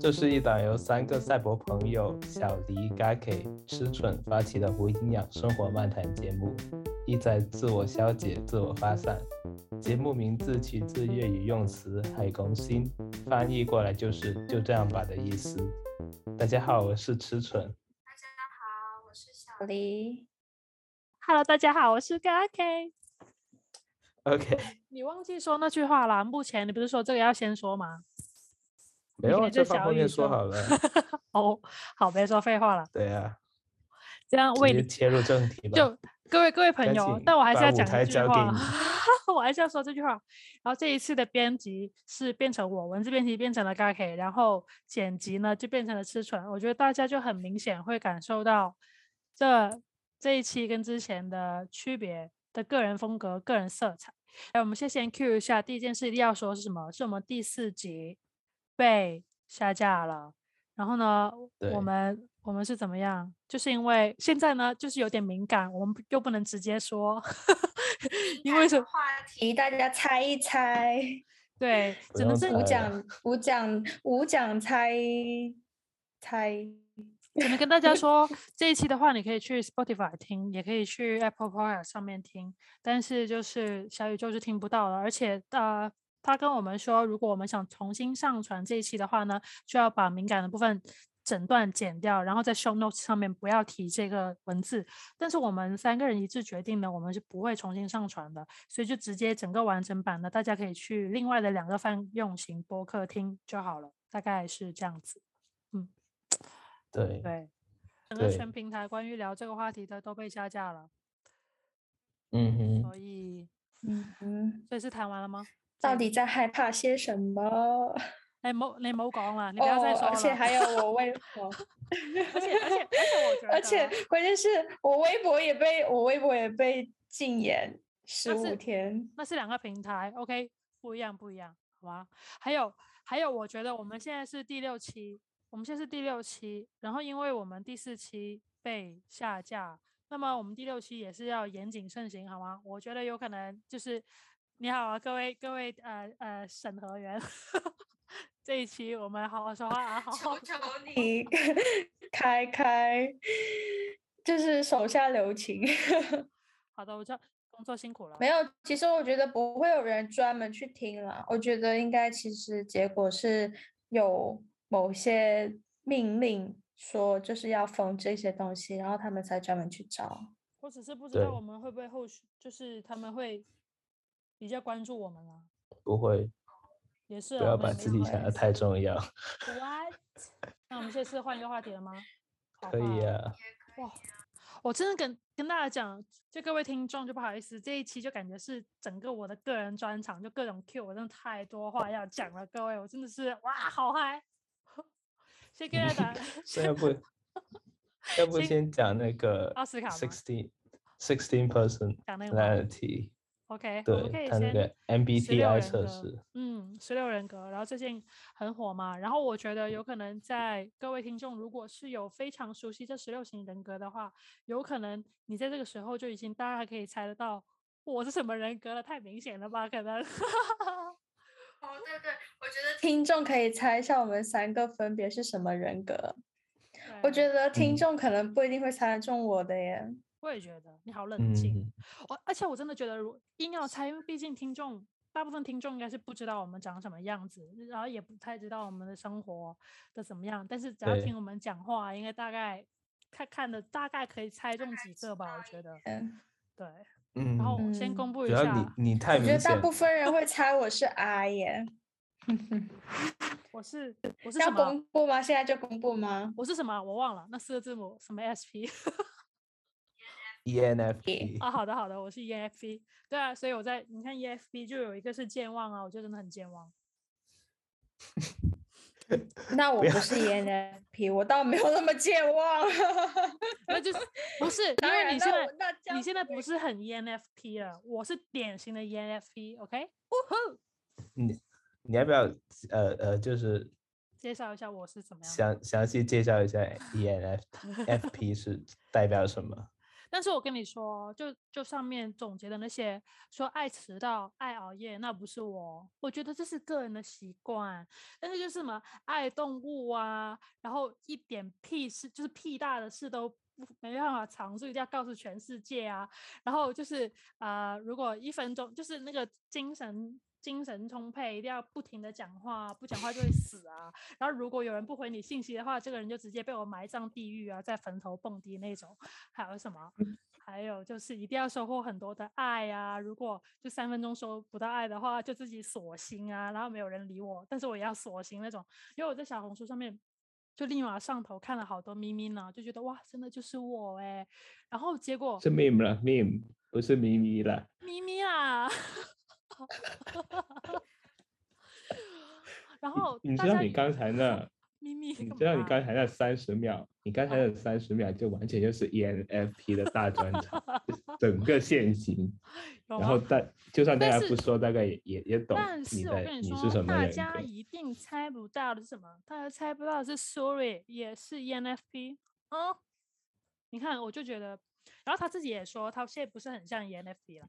这是一档由三个赛博朋友小黎、Gaki、吃蠢发起的无营养生活漫谈节目，意在自我消解、自我发散。节目名字取自粤语用词“海公心”，翻译过来就是“就这样吧”的意思。大家好，我是吃蠢。大家好，我是小黎。Hello，大家好，我是 Gaki。OK，你忘记说那句话了？目前你不是说这个要先说吗？没有啊，你这这小宇放后面说好了。哦，好，别说废话了，对啊，这样为你切入正题吧。就各位各位朋友，但我还是要讲一句话 我还是要说这句话。然后这一次的编辑是变成我，文字编辑变成了 g a K，然后剪辑呢就变成了吃蠢。我觉得大家就很明显会感受到这这一期跟之前的区别的个人风格、个人色彩。哎，我们先先 Q 一下，第一件事一定要说是什么？是我们第四集被下架了。然后呢，我们我们是怎么样？就是因为现在呢，就是有点敏感，我们又不能直接说，因为什么？话题大家猜一猜，对，只能是五讲五讲五讲猜猜。只能跟大家说，这一期的话，你可以去 Spotify 听，也可以去 Apple Podcast 上面听，但是就是小宇宙是听不到了，而且呃，他跟我们说，如果我们想重新上传这一期的话呢，就要把敏感的部分整段剪掉，然后在 Show Notes 上面不要提这个文字。但是我们三个人一致决定呢，我们是不会重新上传的，所以就直接整个完整版的，大家可以去另外的两个泛用型播客听就好了，大概是这样子。嗯对对，整个全平台关于聊这个话题的都被下架了，嗯哼，所以嗯嗯，所以是谈完了吗？到底在害怕些什么？你，冇你冇講啦，你不要再哦，說了。而且还有我微博，而且而且而且我覺得，而且关键是我微博也被我微博也被禁言十五天。那是兩個平台，OK，不一樣不一樣，好吧？還有還有，我覺得我們現在是第六期，我們現在是第六期，然後因為我們第四期被下架，那麼我們第六期也是要嚴謹慎行，好嗎？我覺得有可能就是你好啊，各位各位呃呃审核员，这一期我们好好说话啊，好好求求你开开，就是手下留情。好的，我知道工作辛苦了没。有，其实我觉得不会有人专门去听了。我觉得应该其实结果是有某些命令说就是要封这些东西，然后他们才专门去找。我只是不知道我们会不会后续就是他們會比较关注我们了，不会，也是不要把自己想的太重要。What？那我们这次换一个话题了吗？可以啊，哇，我真的跟跟大家讲，就各位听众就不好意思，这一期就感觉是整个我的个人专场，就各种 Q，我真的太多话要讲了，各位，我真的是哇，好嗨！先跟大家所以要不要不先先讲那个奥斯卡 sixteen sixteen person 講那個嗎我们可对以先 MBTI 测试，嗯，十六人格，然后最近很火嘛，然后我觉得有可能在各位听众如果是有非常熟悉这十六型人格的话，有可能你在这个时候就已经大概可以猜得到我是什么人格了，太明显了吧？可能 哦，对对，我觉得听众可以猜一下我们三个分别是什么人格。我觉得得聽嗯眾可能不一定会猜得中我的耶。我也觉得你好冷静，嗯，我而且我真的觉得如硬要猜，因为毕竟听众大部分听众应该是不知道我们长什么样子，然后也不太知道我们的生活的怎么样，但是只要听我们讲话，应该大概看看的大概可以猜中几个吧，我觉得嗯，对。嗯，然后我先嗯公布一主要下，你你太明我觉得大，部分人 会猜我是 I 耶。我是 我是要？公布吗？现在就公布吗？我是什么？我忘了那四个字母什么 SP E ENFP，啊？好的好的，我是 ENFP。对啊，所以我在你看 ENFP 就有一个是健忘啊，我就真的很健忘。那我不是 ENFP，我倒没有那么健忘。那就是不是因当然，为你现在那那你现在不是很 ENFP 了，我是典型的 ENFP，OK？、你你要不要呃呃，就是介绍一下我是怎么样的？详详细介绍一下 E ENFP 是代表什么？但是我跟你说，就就上面总结的那些说爱迟到、爱熬夜，那不是我，我觉得这是个人的习惯。但是就是什么爱动物啊，然后一点屁事，就是屁大的事都不没办法藏住，一定要告诉全世界啊。然后就是啊，如果一分钟就是那个精神。精神充沛，一定要不停的讲话，不讲话就会死啊。然后如果有人不回你信息的话，这个人就直接被我埋葬地狱啊，在坟头蹦迪那种。还有什么？还有就是一定要收获很多的爱啊。如果就三分钟收不到爱的话，就自己锁心啊。然后没有人理我，但是我也要锁心那种。因为我在小红书上面就立马上头看了好多咪咪呢，就觉得哇，真的就是我哎。然后结果是 meme 了，meme 不是咪咪了，咪咪啊。然后你知道你刚才那 咪咪，你知道你刚才那三十秒，你刚才那 三十秒就完全就是 ENFP 的大专场，整个现形。然后大就算大家不说，大概也也也懂。但是我跟你说，大家一定猜不到的是什么？大家猜不到的是 Sorry 也是 ENFP 哦。你看，我就觉得，然后他自己也说，他现在不是很像 ENFP 了。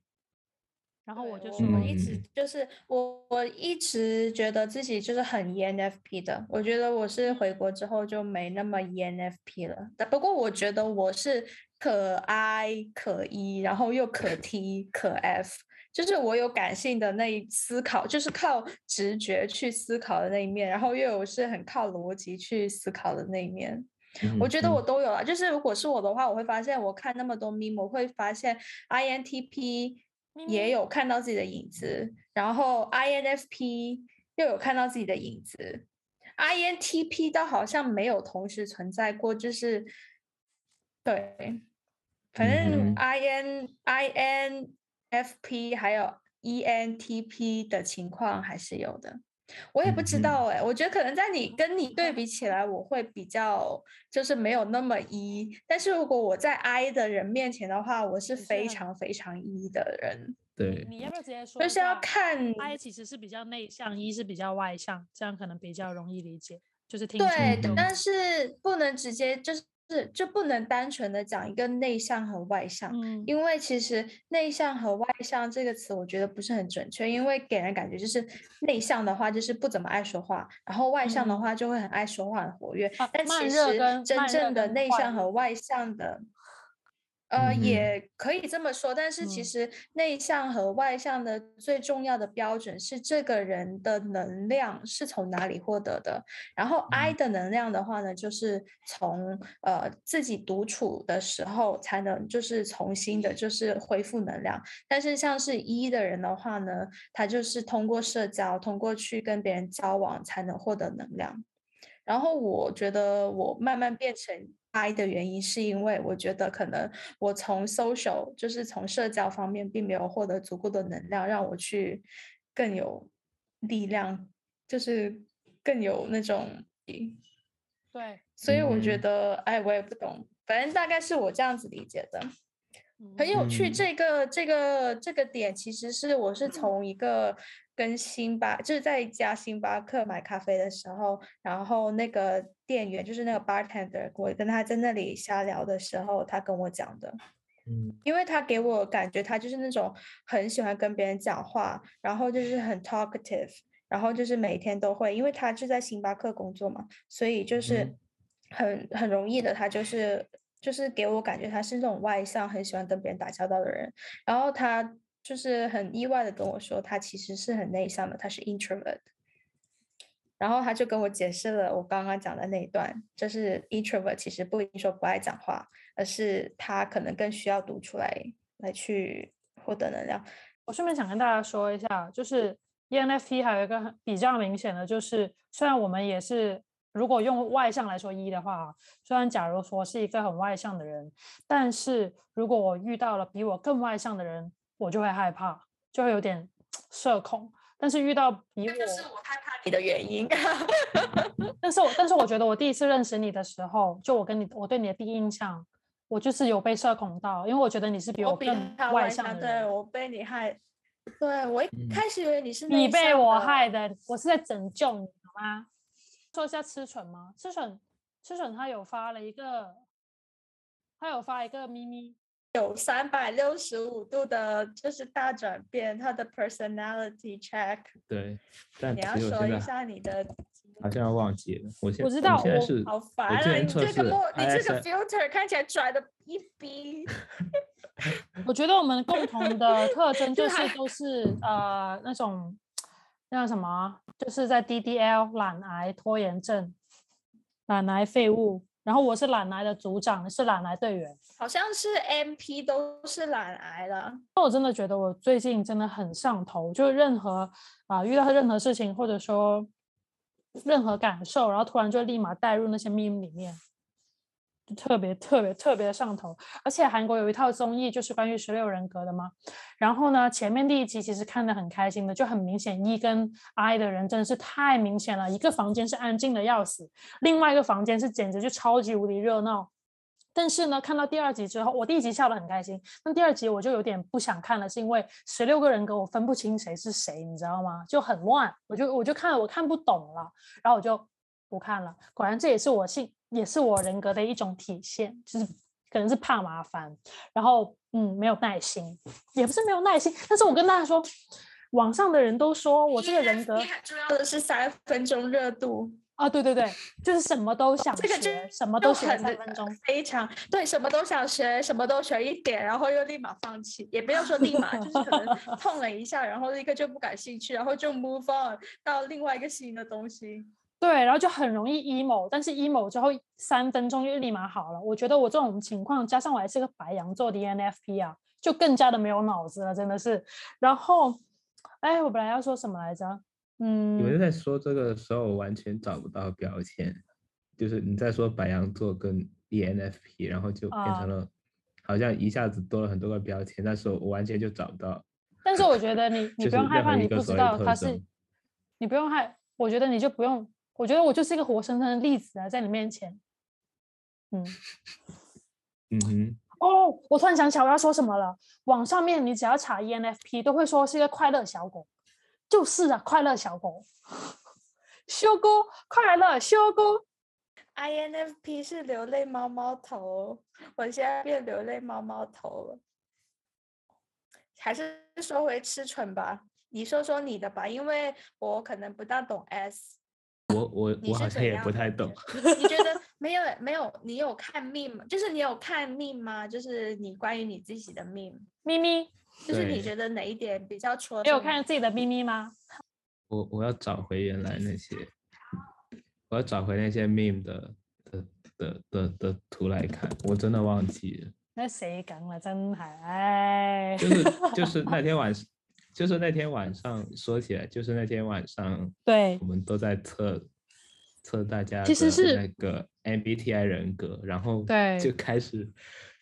然后我就说，我一直就是我，我一直觉得自己就是很 ENFP 的。我觉得我是回国之后就没那么 ENFP 了。但不过我觉得我是可 I 可 E，然后又可 T 可 F，就是我有感性的那一思考，就是靠直觉去思考的那一面，然后又有是很靠逻辑去思考的那一面。我觉得我都有啊。就是如果是我的话，我会发现我看那么多 meme，我会发现 INTP。也有看到自己的影子，然后 INFP 又有看到自己的影子，INTP 倒好像没有同时存在过，就是对，反正 IN INFP 还有 ENTP 的情况还是有的。我也不知道哎，我觉得可能在你跟你对比起来，我会比较就是没有那么一但是如果我在 I 的人面前的话，我是非常非常一的人。对，你要不要直接说？就是要看 I 其实是比较内向一是比较外向，这样可能比较容易理解。就是听对，但是不能直接就是。是，就不能单纯的讲一个内向和外向，因为其实内向和外向这个词，我觉得不是很准确，因为给人感觉就是内向的话就是不怎么爱说话，然后外向的话就会很爱说话、很活跃。但其实真正的内向和外向的。呃，也可以这么说，但是其实内向和外向的最重要的标准是这个人的能量是从哪里获得的。然后 I 的能量的话呢，就是从呃自己独处的时候才能就是重新的，就是恢复能量。但是像是一的人的话呢，他就是通过社交，通过去跟别人交往才能获得能量。然后我觉得我慢慢变成。I 的原因是因为我觉得可能我从 social 就是从社交方面并没有获得足够的能量，让我去更有力量，就是更有那种对，所以我觉得哎，我也不懂，反正大概是我这样子理解的。很有趣，这个这个这个点其实是我是从一个跟星巴就是在一家星巴克买咖啡的时候，然后那个店员就是那个 bartender，我跟他在那里瞎聊的时候，他跟我讲的。嗯，因为他给我感觉他就是那种很喜欢跟别人讲话，然后就是很 talkative，然后就是每天都会，因为他就在星巴克工作嘛，所以就是很很容易的，他就是。就是给我感觉他是那种外向，很喜欢跟别人打交道的人。然后他就是很意外的跟我说，他其实是很内向的，他是 introvert。然后他就跟我解释了我刚刚讲的那一段，就是 introvert 其实不一定说不爱讲话，而是他可能更需要读出来来去获得能量。我顺便想跟大家说一下，就是 ENFP 还有一个比较明显的就是，虽然我们也是。如果用外向来说一的话，虽然假如说是一个很外向的人，但是如果我遇到了比我更外向的人，我就会害怕，就会有点 社恐。但是遇到比我，这是我害怕你的原因。但是我但是我觉得我第一次认识你的时候，就我跟你我对你的第一印象，我就是有被社恐到，因为我觉得你是比我更外向的。对我被你害，对我一开始以为你是你被我害的，我是在拯救你，好吗？说一下吃蠢吗？吃蠢，吃蠢，他有发了一个，他有发一个咪咪，有三百六十五度的，就是大转变，他的 personality check。对，但你要说一下你的，好像要忘记了。我现我知道我现在是好烦啊！你这个墨，你这个 filter 看起来拽的一逼。我觉得我们共同的特征 就是都是呃那种那叫什么啊，就是在 DDL 懒癌拖延症、懒癌废物。然后我是懒癌的组长，是懒癌队员。好像是 MP 都是懒癌了，那我真的觉得我最近真的很上头，就任何啊、遇到任何事情或者说任何感受，然后突然就立马带入那些 meme 里面，就特别特别特别上头。而且韩国有一套综艺就是关于十六人格的嘛，然后呢前面第一集其实看得很开心的，就很明显 E 跟 I 的人真的是太明显了，一个房间是安静的要死，另外一个房间是简直就超级无敌热闹。但是呢，看到第二集之后，我第一集笑得很开心，那第二集我就有点不想看了，是因为十六个人格我分不清谁是谁，你知道吗？就很乱，我就我就看我看不懂了，然后我就不看了。果然这也是我性也是我人格的一种体现，就是可能是怕麻烦，然后嗯没有耐心，也不是没有耐心，但是我跟大家说，网上的人都说我这个人格重要的是三分钟热度，啊，对对对，就是什么都想这个什么都学三分钟。非常对，什么都想学，什么都学一点，然后又立马放弃，也不要说立马，就是可能 碰了一下，然后立刻就不感兴趣，然后就 move on 到另外一个新的东西。对，然后就很容易 emo，但是 emo 之后三分钟就立马好了。我觉得我这种情况，加上我还是个白羊座的 ENFP 啊，就更加的没有脑子了，真的是。然后，哎，我本来要说什么来着？嗯你们嗯，在说这个的时候，我完全找不到标签，就是你在说白羊座跟 E ENFP，然后就变啊成了、好像一下子多了很多个标签，但是我我完全就找不到。但是我觉得你 你不用害怕，你不知道他是，你不用害，我觉得你就不用，我觉得我就是一个活生生的例子啊，在你面前。嗯。嗯哼，哦，我突然想起来我要说什么了。网上面你只要查 ENFP，都会说是一个快乐小狗，就是啊，快乐小狗，修哥快乐修哥。INFP 是流泪猫猫头，我现在变流泪猫猫头了。还是说回吃蠢吧，你说说你的吧，因为我可能不大懂 S。我我我好像也不太懂。你觉得 没有没有？你有看 meme 吗？就是你有看 meme 吗？就是你关于你自己的 meme，咪咪，就是你觉得哪一点比较戳你有看自己的咪咪吗？我我要找回原来那些，我要找回那些 meme 的的的的的图来看，我真的忘记了。那谁讲了？真係，唉，就是就是那天晚上，就是那天晚上说起来，就是那天晚上对我们都在测测大家其实是那个 MBTI 人格，然后对就开始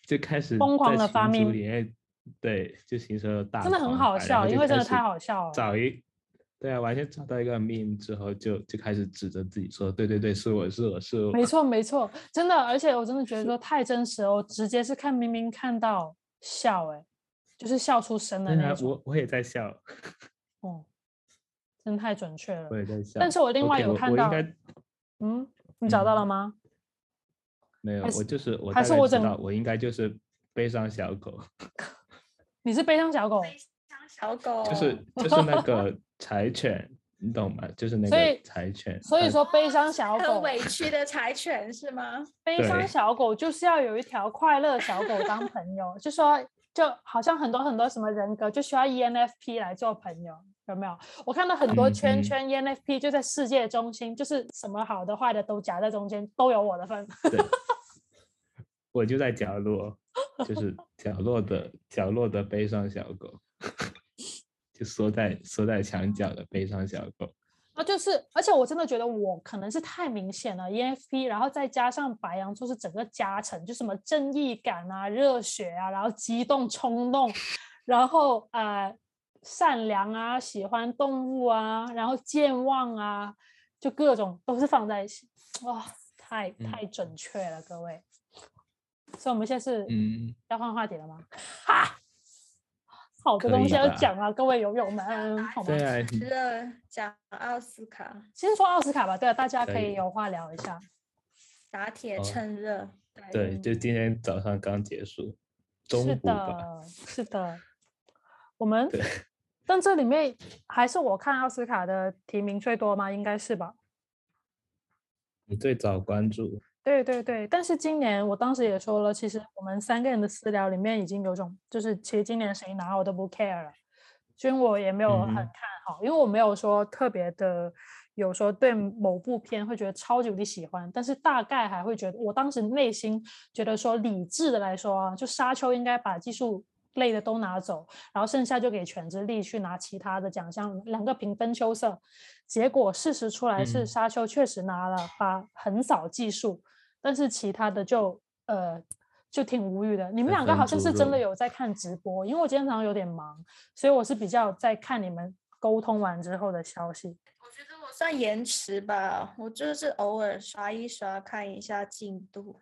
就开始疯狂的发明里面，对，就形成了大真的很好笑，因为真的太好笑了。找一，对啊，完全找到一个 meme 之后就，就开始指着自己说，对对对，是我是我是我，没错没错，真的，而且我真的觉得说太真实了，我直接是看明明看到笑、欸，就是笑出声的那种。我我也在笑，哦，真的太准确了我。也在笑。但是我另外有看到嗯，你找到了嗯吗？没有，我就是我还是我整道我应该就是悲伤小狗，你是悲伤小狗，悲伤小狗，就是 就是那个柴犬，你懂吗？就是那个柴犬。所以它说悲伤小很狗，委屈的柴犬是吗？悲伤小狗就是要有一条快乐小狗当朋友，就说就好像很多很多什么人格就需要 E ENFP 来做朋友，有没有？我看到很多圈圈 E ENFP 就在世界中心，就是什么好的坏的都夹在中间，都有我的份。对，我就在角落，就是角落的角落的悲伤小狗，就缩在缩在墙角的悲伤小狗。啊，就是，而且我真的觉得我可能是太明显了，ENFP，然后再加上白羊座是整个加成，就什么正义感啊、热血啊，然后激动冲动，然后呃善良啊、喜欢动物啊，然后健忘啊，就各种都是放在一起，哇，太太准确了，各位。所以我们现在是嗯，要换话题了吗？哈，好多东西要吧讲啊，各位友友们，好吗？对啊，热讲奥斯卡，先说奥斯卡吧，对啊，大家可以有话聊一下。打铁哦趁热。对，就今天早上刚结束。是中部吧。的，是的。我们对，但这里面还是我看奥斯卡的提名最多吗？应该是吧。你最早关注，对对对，但是今年我当时也说了，其实我们三个人的私聊里面已经有种，就是其实今年谁拿我都不 care 了，所以我也没有很嗯看好，因为我没有说特别的有说对某部片会觉得超级无敌喜欢，但是大概还会觉得，我当时内心觉得说理智的来说啊，就沙丘应该把技术类的都拿走，然后剩下就给全之力去拿其他的奖项，两个平分秋色。结果事实出来是嗯。沙丘确实拿了，把横扫技术，但是其他的就呃就挺无语的。你们两个好像是真的有在看直播，因为我今天早上有点忙，所以我是比较在看你们沟通完之后的消息。我觉得我算延迟吧，我就是偶尔刷一刷看一下进度，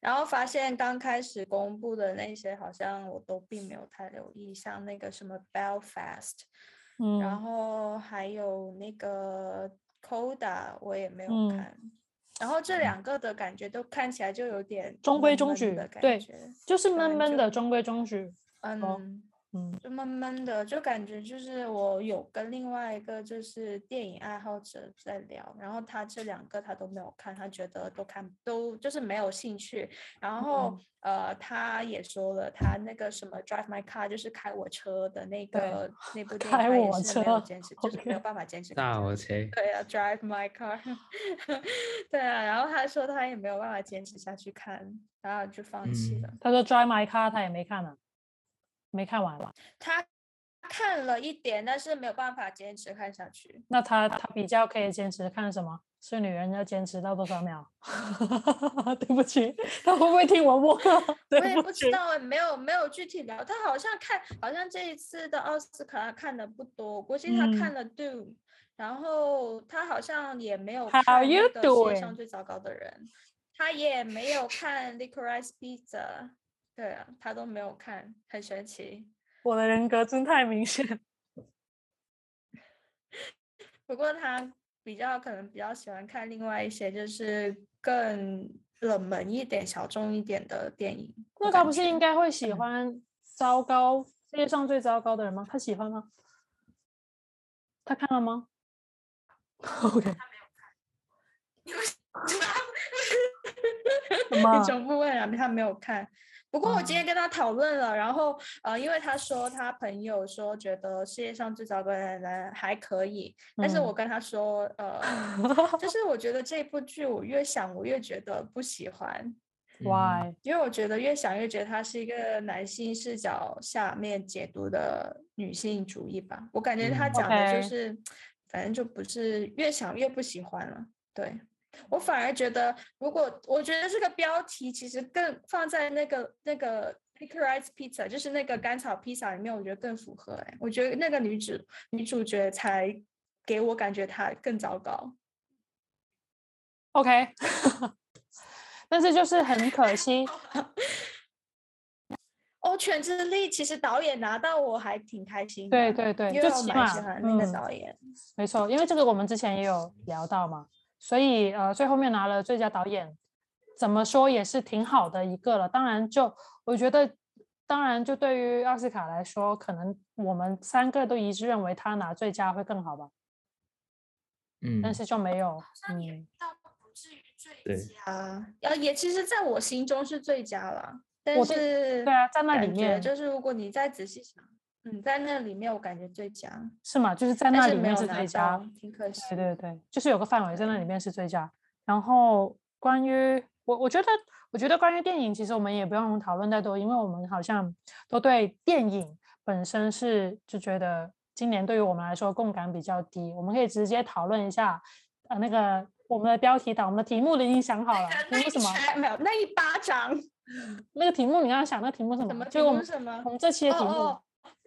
然后发现刚开始公布的那些好像我都并没有太留意，像那个什么 Belfast，然嗯后还有那个 Coda 我也没有嗯看，然后这两个的感觉都看起来就有点中规中矩的感对觉，就是闷闷的中规中矩。哦嗯。嗯。就慢慢的，就感觉就是我有跟另外一个就是电影爱好者在聊，然后他这两个他都没有看，他觉得都看都就是没有兴趣。然后、呃，他也说了，他那个什么 Drive My Car 就是开我车的那个那部电影，他也是没有坚持，就是没有办法坚持看大下去我切，对啊，Drive My Car，对啊，然后他说他也没有办法坚持下去看，然后就放弃了。嗯他说 Drive My Car 他也没看呢、没看完。他看了一点，但是没有办法坚持看下去。那他他比较可以坚持看什么？是女人要坚持到多少秒？对不起，他会不会听我播？对我也不知道欸，没有没有具体聊。他好像看，好像这一次的奥斯卡他看的不多，估计他嗯看了 Doom，、然后他好像也没有看 you 那个世界上？最糟糕的人，他也没有看 Licorice Pizza，对啊，他都没有看，很神奇。我的人格真太明显。不过他比较可能比较喜欢看另外一些就是更冷门一点、小众一点的电影。那他不是应觉该会喜嗯欢糟糕世界上最糟糕的人吗？他喜欢吗？他看了吗？OK，什么 你重复问啊，他没有看。不过我今哦天跟他讨论了，然后呃，因为他说他朋友说觉得世界上最糟糕的人还可以，但是我嗯跟他说，呃，就是我觉得这部剧我越想我越觉得不喜欢，嗯 Why？因为我觉得越想越觉得它是一个男性视角下面解读的女性主义吧。我感觉他嗯讲的就是，反正就不是越想越不喜欢了。对我反而觉得，如果我觉得这个标题其实更放在那个那个 licorice pizza，就是那个甘草披萨里面，我觉得更符合、哎，我觉得那个女主女主角才给我感觉她更糟糕。OK，但是就是很可惜，哦，犬之力其实导演拿到我还挺开心的。对对对，因为我蛮就起码喜欢那个嗯导演。没错，因为这个我们之前也有聊到嘛，所以呃，最后面拿了最佳导演，怎么说也是挺好的一个了。当然就，我觉得，当然就对于奥斯卡来说，可能我们三个都一致认为他拿最佳会更好吧，嗯，但是就没有，像也嗯，倒不至于最佳，呃，也其实在我心中是最佳了。但是对啊在那里面就是如果你再仔细想，嗯，在那里面我感觉最佳，是吗？就是在那里面是最佳，，挺可惜。对对对，就是有个范围在那里面是最佳。然后关于我，我觉得，我觉得关于电影，其实我们也不用讨论太多，因为我们好像都对电影本身是就觉得今年对于我们来说共感比较低。我们可以直接讨论一下，呃，那个我们的标题党，我们的题目已经想好了，题目什么？拳没有那一巴掌，那个题目你刚刚想，那个题目是什么？什么题就我们目什么我？们这期的题目，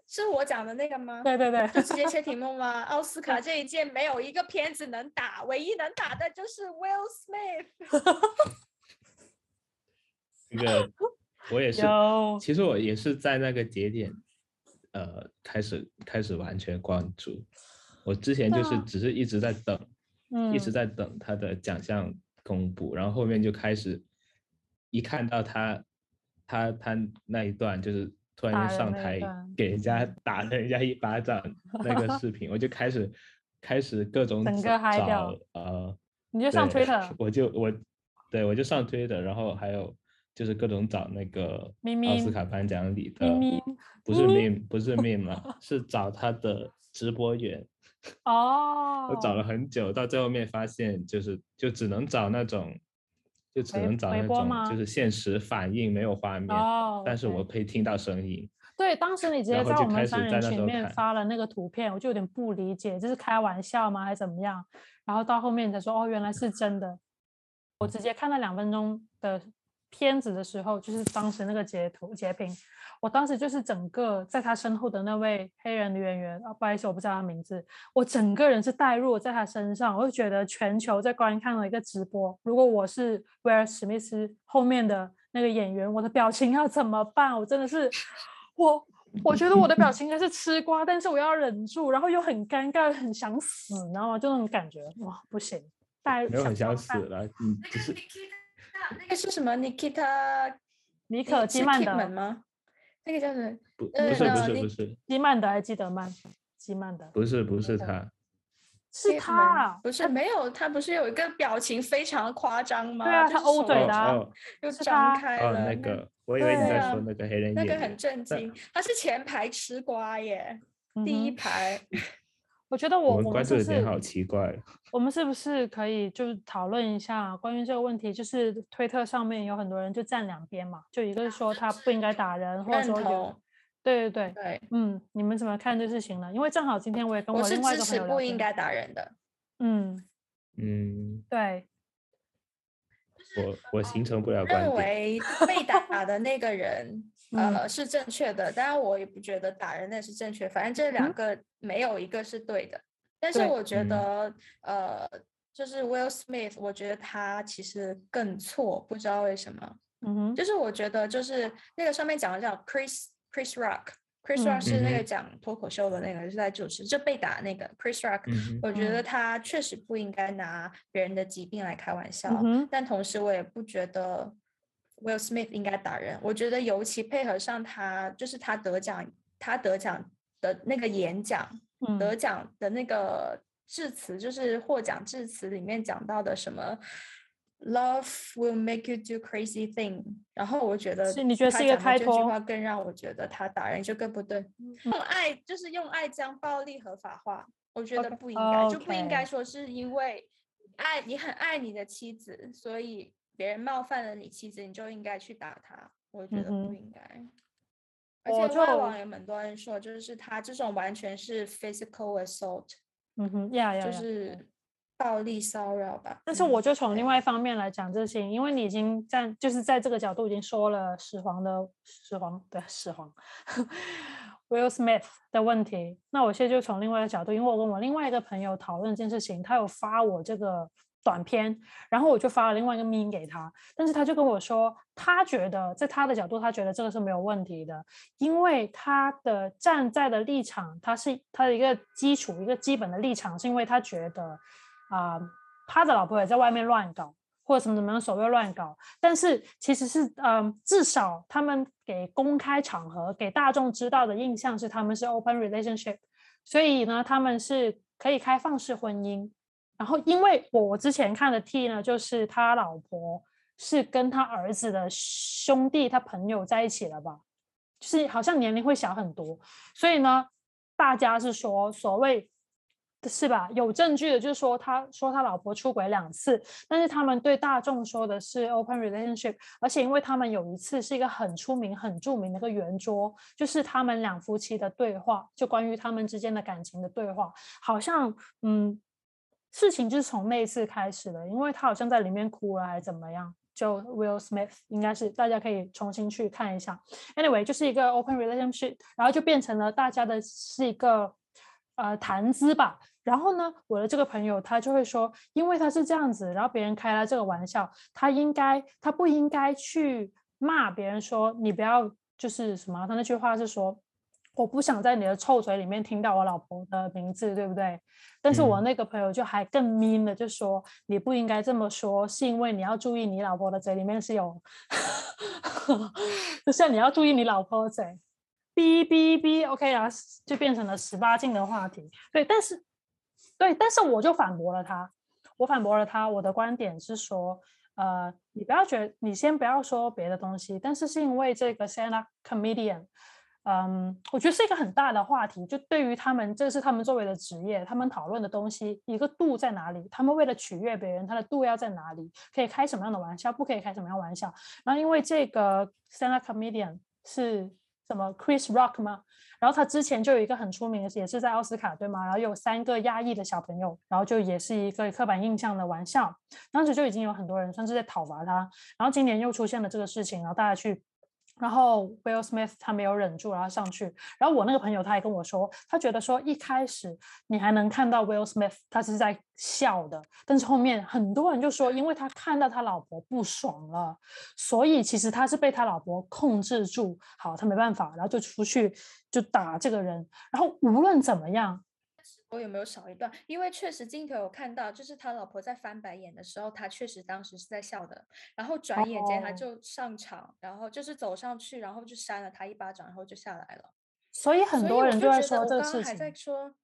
是我讲的那个吗？对对对，就直接切题目吗？奥斯卡这一届没有一个片子能打，唯一能打的就是 Will Smith。这个我也是，有其实我也是在那个节点，呃，开始开始完全关注。我之前就是只是一直在等，嗯一直在等他的奖项公布，然后后面就开始一看到他他他那一段就是突然间上台给人家打了人家一巴掌那个 视频，我就开始开始各种找呃，你就上对 Twitter，我就我对我就上推的，然后还有就是各种找那个奥斯卡颁奖礼的，不是咪咪 meme 不是 meme 了，是找他的直播员。哦，我找了很久，到最后面发现就是就只能找那种，就只能找那种微波吗就是现实反应没有画面，哦，但是我可以听到声音。对，当时你直接在我们三人群那时候看面发了那个图片，我就有点不理解，这是开玩笑吗，还是怎么样？然后到后面才说，哦，原来是真的。我直接看了两分钟的片子的时候，就是当时那个截图截屏，我当时就是整个在他身后的那位黑人女演员，啊，不好意思，我不知道她名字，我整个人是带入在她身上，我就觉得全球在观看了一个直播，如果我是威尔史密斯后面的那个演员，我的表情要怎么办？我真的是我。我觉得我的表情应该是吃瓜，但是我要忍住，然后又很尴尬，很想死，你知道吗？就那种感觉，哇，不行，带没有很想想死了，嗯，只是那个是什么？Nikita 尼可基曼的，吗？那个叫什么？不呃不是不是不是基曼德还记得吗，基曼德不是不是他，是他啊，不是没有，他不是有一个表情非常夸张吗？对啊他欧嘴的啊哦又是张开了，那个，我以为你在说那个黑人那个很震惊，他是前排吃瓜耶，嗯第一排。我觉得我我们关我们是不是注的点好奇怪。我们是不是可以就是讨论一下关于这个问题？就是推特上面有很多人就站两边嘛，就一个是说他不应该打人，或者说有，对对对，对，嗯，你们怎么看这事情呢？因为正好今天我也跟我另外一个朋友不应该打人的。嗯，嗯，对，我我形成不了观认点。为 被打的那个人，嗯呃，是正确的，当然我也不觉得打人那是正确，反正这两嗯。个没有一个是对的。但是我觉嗯。得，呃，就是 Will Smith，我觉得他其实更错，不知道为什么。嗯哼，就是我觉得就是那个上面讲的叫 Chris Chris Rock。Chris 嗯。Rock 是那个讲脱口秀的那个，是在主持，就被打那个 Chris Rock，、嗯我觉得嗯。他确实不应该拿别人的疾病来开玩笑，嗯但同时我也不觉得 Will Smith 应该打人。我觉得尤其配合上他，就是他得奖，他得奖的那个演讲，嗯。得奖的那个致辞，就是获奖致辞里面讲到的什么 “Love will make you do crazy thing”，然后我觉得是你觉得他是一个讲的这句话更让我觉得他打人就更不对，用爱就是用爱将暴力合法化，我觉得不应该，就不应该说是因为爱你很爱你的妻子，所以别人冒犯了你妻子，你就应该去打他，我觉得不应该。而我且外就网有很多人说，就是他这种完全是 physical assault，嗯哼，呀呀就。是暴力骚扰吧。但是嗯我就从另外一方面来讲这些，因为你已经在就是在这个角度已经说了始皇的始皇对始皇 Will Smith 的问题，那我现在就从另外一个角度，因为我跟我另外一个朋友讨论这件事情，他有发我这个短片，然后我就发了另外一个 m e 给他，但是他就跟我说，他觉得在他的角度，他觉得这个是没有问题的，因为他的站在的立场，他是他的一个基础一个基本的立场，是因为他觉得。啊、他的老婆也在外面乱搞，或者什么什么样所谓乱搞，但是其实是嗯，至少他们给公开场合给大众知道的印象是他们是 open relationship，所以呢，他们是可以开放式婚姻。然后，因为我之前看的 T 呢，就是他老婆是跟他儿子的兄弟、他朋友在一起了吧，就是好像年龄会小很多，所以呢，大家是说所谓。是吧？有证据的，就是说他说他老婆出轨两次，但是他们对大众说的是 open relationship，而且因为他们有一次是一个很出名、很著名的一个圆桌，就是他们两夫妻的对话，就关于他们之间的感情的对话，好像嗯，事情就是从那一次开始的，因为他好像在里面哭了还是怎么样。就 Will Smith 应该是大家可以重新去看一下。Anyway，就是一个 open relationship，然后就变成了大家的是一个呃谈资吧。然后呢，我的这个朋友他就会说，因为他是这样子，然后别人开了这个玩笑，他应该他不应该去骂别人说你不要就是什么，他那句话是说。我不想在你的臭嘴里面听到我老婆的名字，对不对？但是我嗯那个朋友就还更 mean 的，就说你不应该这么说，是因为你要注意你老婆的嘴里面是有 就像你要注意你老婆的嘴，哔哔哔，OK 啊，就变成了十八禁的话题。对，但是对，但是我就反驳了他，我反驳了他，我的观点是说，呃，你不要觉得，你先不要说别的东西，但是是因为这个 stand up comedian。嗯，我觉得是一个很大的话题。就对于他们，这是他们作为的职业，他们讨论的东西，一个度在哪里？他们为了取悦别人，他的度要在哪里？可以开什么样的玩笑？不可以开什么样玩笑？然后因为这个 stand up comedian 是什么 Chris Rock 吗？然后他之前就有一个很出名的，也是在奥斯卡对吗？然后有三个亚裔的小朋友，然后就也是一个刻板印象的玩笑。当时就已经有很多人算是在讨伐他。然后今年又出现了这个事情，然后大家去。然后 Will Smith 他没有忍住，然后上去。然后我那个朋友他还跟我说，他觉得说一开始你还能看到 Will Smith 他是在笑的，但是后面很多人就说，因为他看到他老婆不爽了，所以其实他是被他老婆控制住，好，他没办法，然后就出去就打这个人。然后无论怎么样。我有没有少一段？因为确实镜头有看到，就是他老婆在翻白眼的时候，他确实当时是在笑的。然后转眼间他就上场，然后就是走上去，然后就扇了他一巴掌，然后就下来了。所以很多人就在说这个事情。还在说，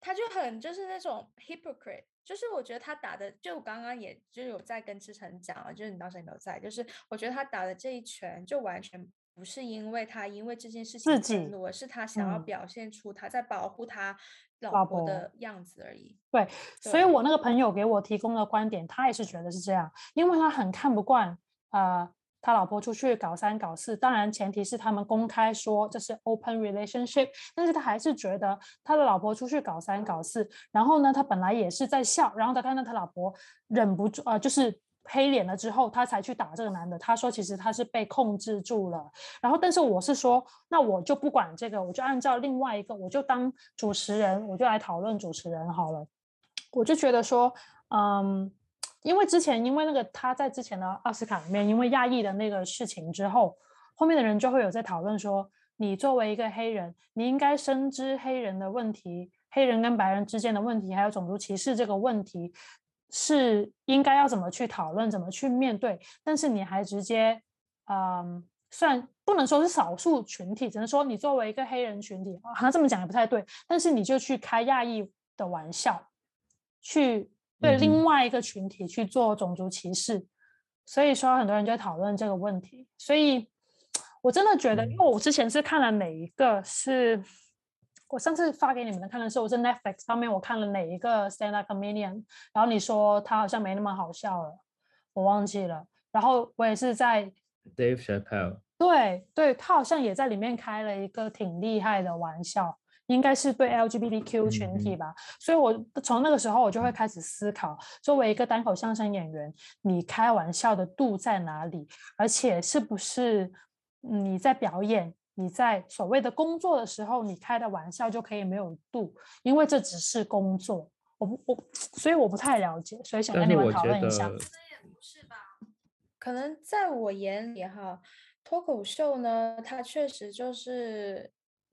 他就很就是那种 hypocrite，就是我觉得他打的，就我刚刚也就有在跟志成讲了，就是你当时也没有在，就是我觉得他打的这一拳就完全。不是因为他因为这件事情愤怒，而是他想要表现出他在保护他老婆的样子而已。对，所以我那个朋友给我提供的观点，他也是觉得是这样，因为他很看不惯啊，他老婆出去搞三搞四，当然前提是他们公开说这是 open relationship，但是他还是觉得他的老婆出去搞三搞四，然后呢，他本来也是在笑，然后他看到他老婆忍不住啊，就是。黑脸了之后，他才去打这个男的。他说，其实他是被控制住了。然后，但是我是说，那我就不管这个，我就按照另外一个，我就当主持人，我就来讨论主持人好了。我就觉得说，嗯，因为之前因为那个他在之前的奥斯卡里面，因为亚裔的那个事情之后，后面的人就会有在讨论说，你作为一个黑人，你应该深知黑人的问题，黑人跟白人之间的问题，还有种族歧视这个问题。是应该要怎么去讨论，怎么去面对？但是你还直接，嗯，算不能说是少数群体，只能说你作为一个黑人群体，好像这么讲也不太对。但是你就去开亚裔的玩笑，去对另外一个群体去做种族歧视，所以说很多人就在讨论这个问题。所以我真的觉得，因为我之前是看了哪一个是。我上次发给你们的看的是我在 Netflix 上面我看了哪一个 stand up comedian，然后你说他好像没那么好笑了，我忘记了。然后我也是在 Dave Chappelle，对对，他好像也在里面开了一个挺厉害的玩笑，应该是对 LGBTQ 群体吧。所以我从那个时候我就会开始思考，作为一个单口相声演员，你开玩笑的度在哪里？而且是不是你在表演？你在所谓的工作的时候，你开的玩笑就可以没有度，因为这只是工作。我不我，所以我不太了解，所以想跟你们讨论一下。也不是吧？可能在我眼里哈，脱口秀呢，它确实就是。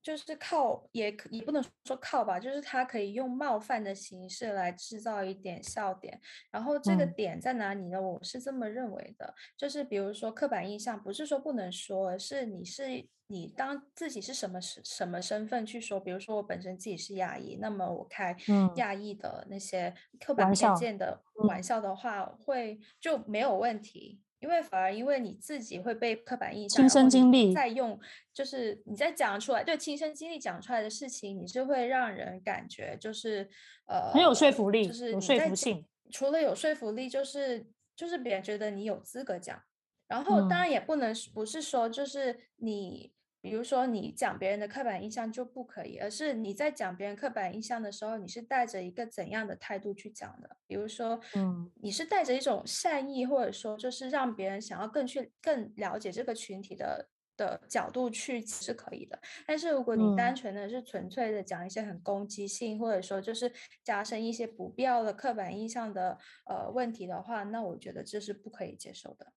就是靠，也可也不能说靠吧，就是他可以用冒犯的形式来制造一点笑点，然后这个点在哪里呢？我是这么认为的，就是比如说刻板印象，不是说不能说，而是你是你当自己是什么什什么身份去说，比如说我本身自己是亚裔，那么我开亚裔的那些刻板偏见的玩笑的话，会就没有问题。因为反而因为你自己会被刻板印象，亲身经历再用，就是你在讲出来，对亲身经历讲出来的事情，你是会让人感觉就是呃很有说服力，就是有说服性。除了有说服力，就是就是别人觉得你有资格讲。然后当然也不能不是说就是你。比如说，你讲别人的刻板印象就不可以，而是你在讲别人刻板印象的时候，你是带着一个怎样的态度去讲的？比如说，嗯，你是带着一种善意，或者说就是让别人想要更去更了解这个群体的的角度去是可以的。但是如果你单纯的是纯粹的讲一些很攻击性，或者说就是加深一些不必要的刻板印象的呃问题的话，那我觉得这是不可以接受的。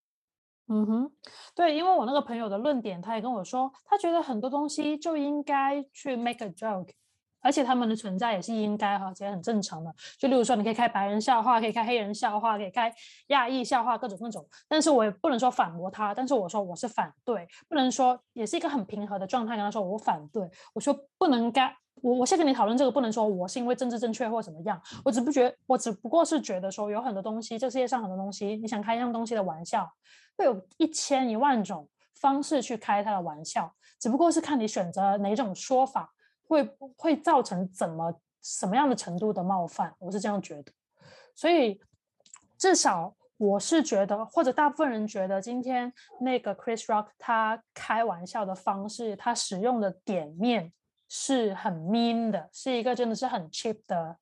嗯哼，对，因为我那个朋友的论点，他也跟我说，他觉得很多东西就应该去 make a joke，而且他们的存在也是应该哈，而且很正常的。就例如说，你可以开白人笑话，可以开黑人笑话，可以开亚裔笑话，各种各种。但是我也不能说反驳他，但是我说我是反对，不能说也是一个很平和的状态跟他说我反对。我说不能该我我先跟你讨论这个，不能说我是因为政治正确或怎么样。我只不觉我只不过是觉得说有很多东西，这世界上很多东西，你想开一样东西的玩笑，会有一千一万种方式去开他的玩笑，只不过是看你选择哪种说法。会会造成怎么什么样的程度的冒犯？我是这样觉得，所以至少我是觉得，或者大部分人觉得，今天那个 Chris Rock 他开玩笑的方式，他使用的点面是很 mean 的，是一个真的是很 cheap 的。